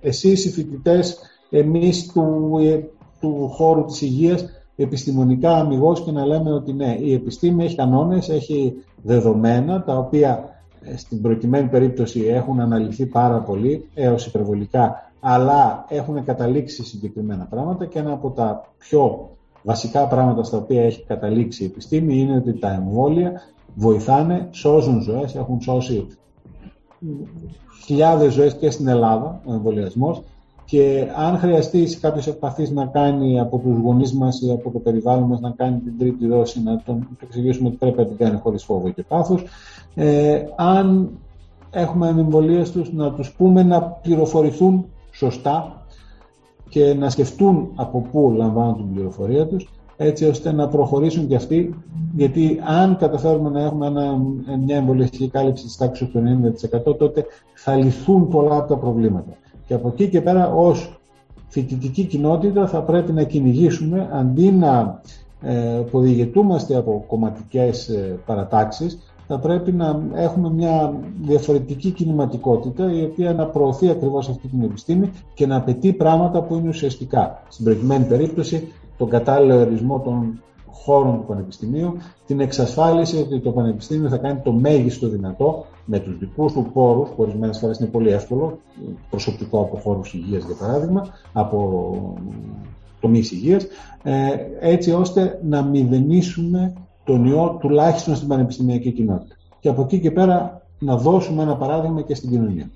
εσείς οι φοιτητές, εμείς του, ε, του χώρου της υγείας, επιστημονικά αμυγός και να λέμε ότι ναι, η επιστήμη έχει κανόνες, έχει δεδομένα, τα οποία ε, στην προκειμένη περίπτωση έχουν αναλυθεί πάρα πολύ, έως υπερβολικά αλλά έχουν καταλήξει συγκεκριμένα πράγματα και ένα από τα πιο βασικά πράγματα στα οποία έχει καταλήξει η επιστήμη είναι ότι τα εμβόλια βοηθάνε, σώζουν ζωές, έχουν σώσει χιλιάδες ζωές και στην Ελλάδα ο εμβολιασμός. και αν χρειαστεί κάποιο ευπαθή να κάνει από τους γονείς μας ή από το περιβάλλον μας να κάνει την τρίτη δόση, να τον εξηγήσουμε ότι πρέπει να την κάνει χωρίς φόβο και πάθος. Ε, αν έχουμε ανεμβολίες τους, να τους πούμε να πληροφορηθούν σωστά και να σκεφτούν από πού λαμβάνουν την πληροφορία τους έτσι ώστε να προχωρήσουν και αυτοί γιατί αν καταφέρουμε να έχουμε ένα, μια εμβολιαστική κάλυψη της τάξης του 90% τότε θα λυθούν πολλά από τα προβλήματα. Και από εκεί και πέρα ως φοιτητική κοινότητα θα πρέπει να κυνηγήσουμε αντί να ε, από κομματικές ε, παρατάξεις θα πρέπει να έχουμε μια διαφορετική κινηματικότητα η οποία να προωθεί ακριβώς αυτή την επιστήμη και να απαιτεί πράγματα που είναι ουσιαστικά. Στην προκειμένη περίπτωση τον κατάλληλο ορισμό των χώρων του Πανεπιστημίου, την εξασφάλιση ότι το Πανεπιστήμιο θα κάνει το μέγιστο δυνατό με τους δικούς του πόρους, που ορισμένες φορές είναι πολύ εύκολο, προσωπικό από χώρους υγείας για παράδειγμα, από τομείς υγείας, ε, έτσι ώστε να μηδενίσουμε τον ιό τουλάχιστον στην πανεπιστημιακή κοινότητα. Και από εκεί και πέρα να δώσουμε ένα παράδειγμα και στην κοινωνία.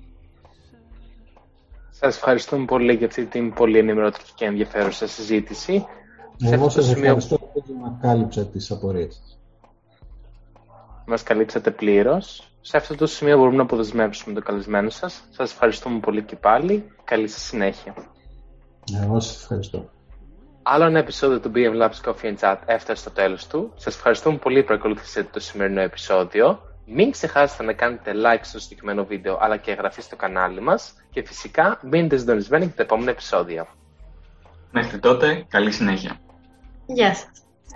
Σας ευχαριστούμε πολύ για αυτή την πολύ ενημερωτική και ενδιαφέρουσα συζήτηση. Εγώ σας σημείο... ευχαριστώ που μας κάλυψα τις απορίες. Μας καλύψατε πλήρως. Σε αυτό το σημείο μπορούμε να αποδεσμεύσουμε το καλεσμένο σας. Σας ευχαριστούμε πολύ και πάλι. Καλή σας συνέχεια. Εγώ σας ευχαριστώ. Άλλο ένα επεισόδιο του BM Labs Coffee and Chat έφτασε στο τέλος του. Σας ευχαριστούμε πολύ που παρακολουθήσατε το σημερινό επεισόδιο. Μην ξεχάσετε να κάνετε like στο συγκεκριμένο βίντεο αλλά και εγγραφή στο κανάλι μας και φυσικά μείνετε συντονισμένοι για τα επόμενα επεισόδια. Μέχρι τότε, καλή συνέχεια. Γεια σας.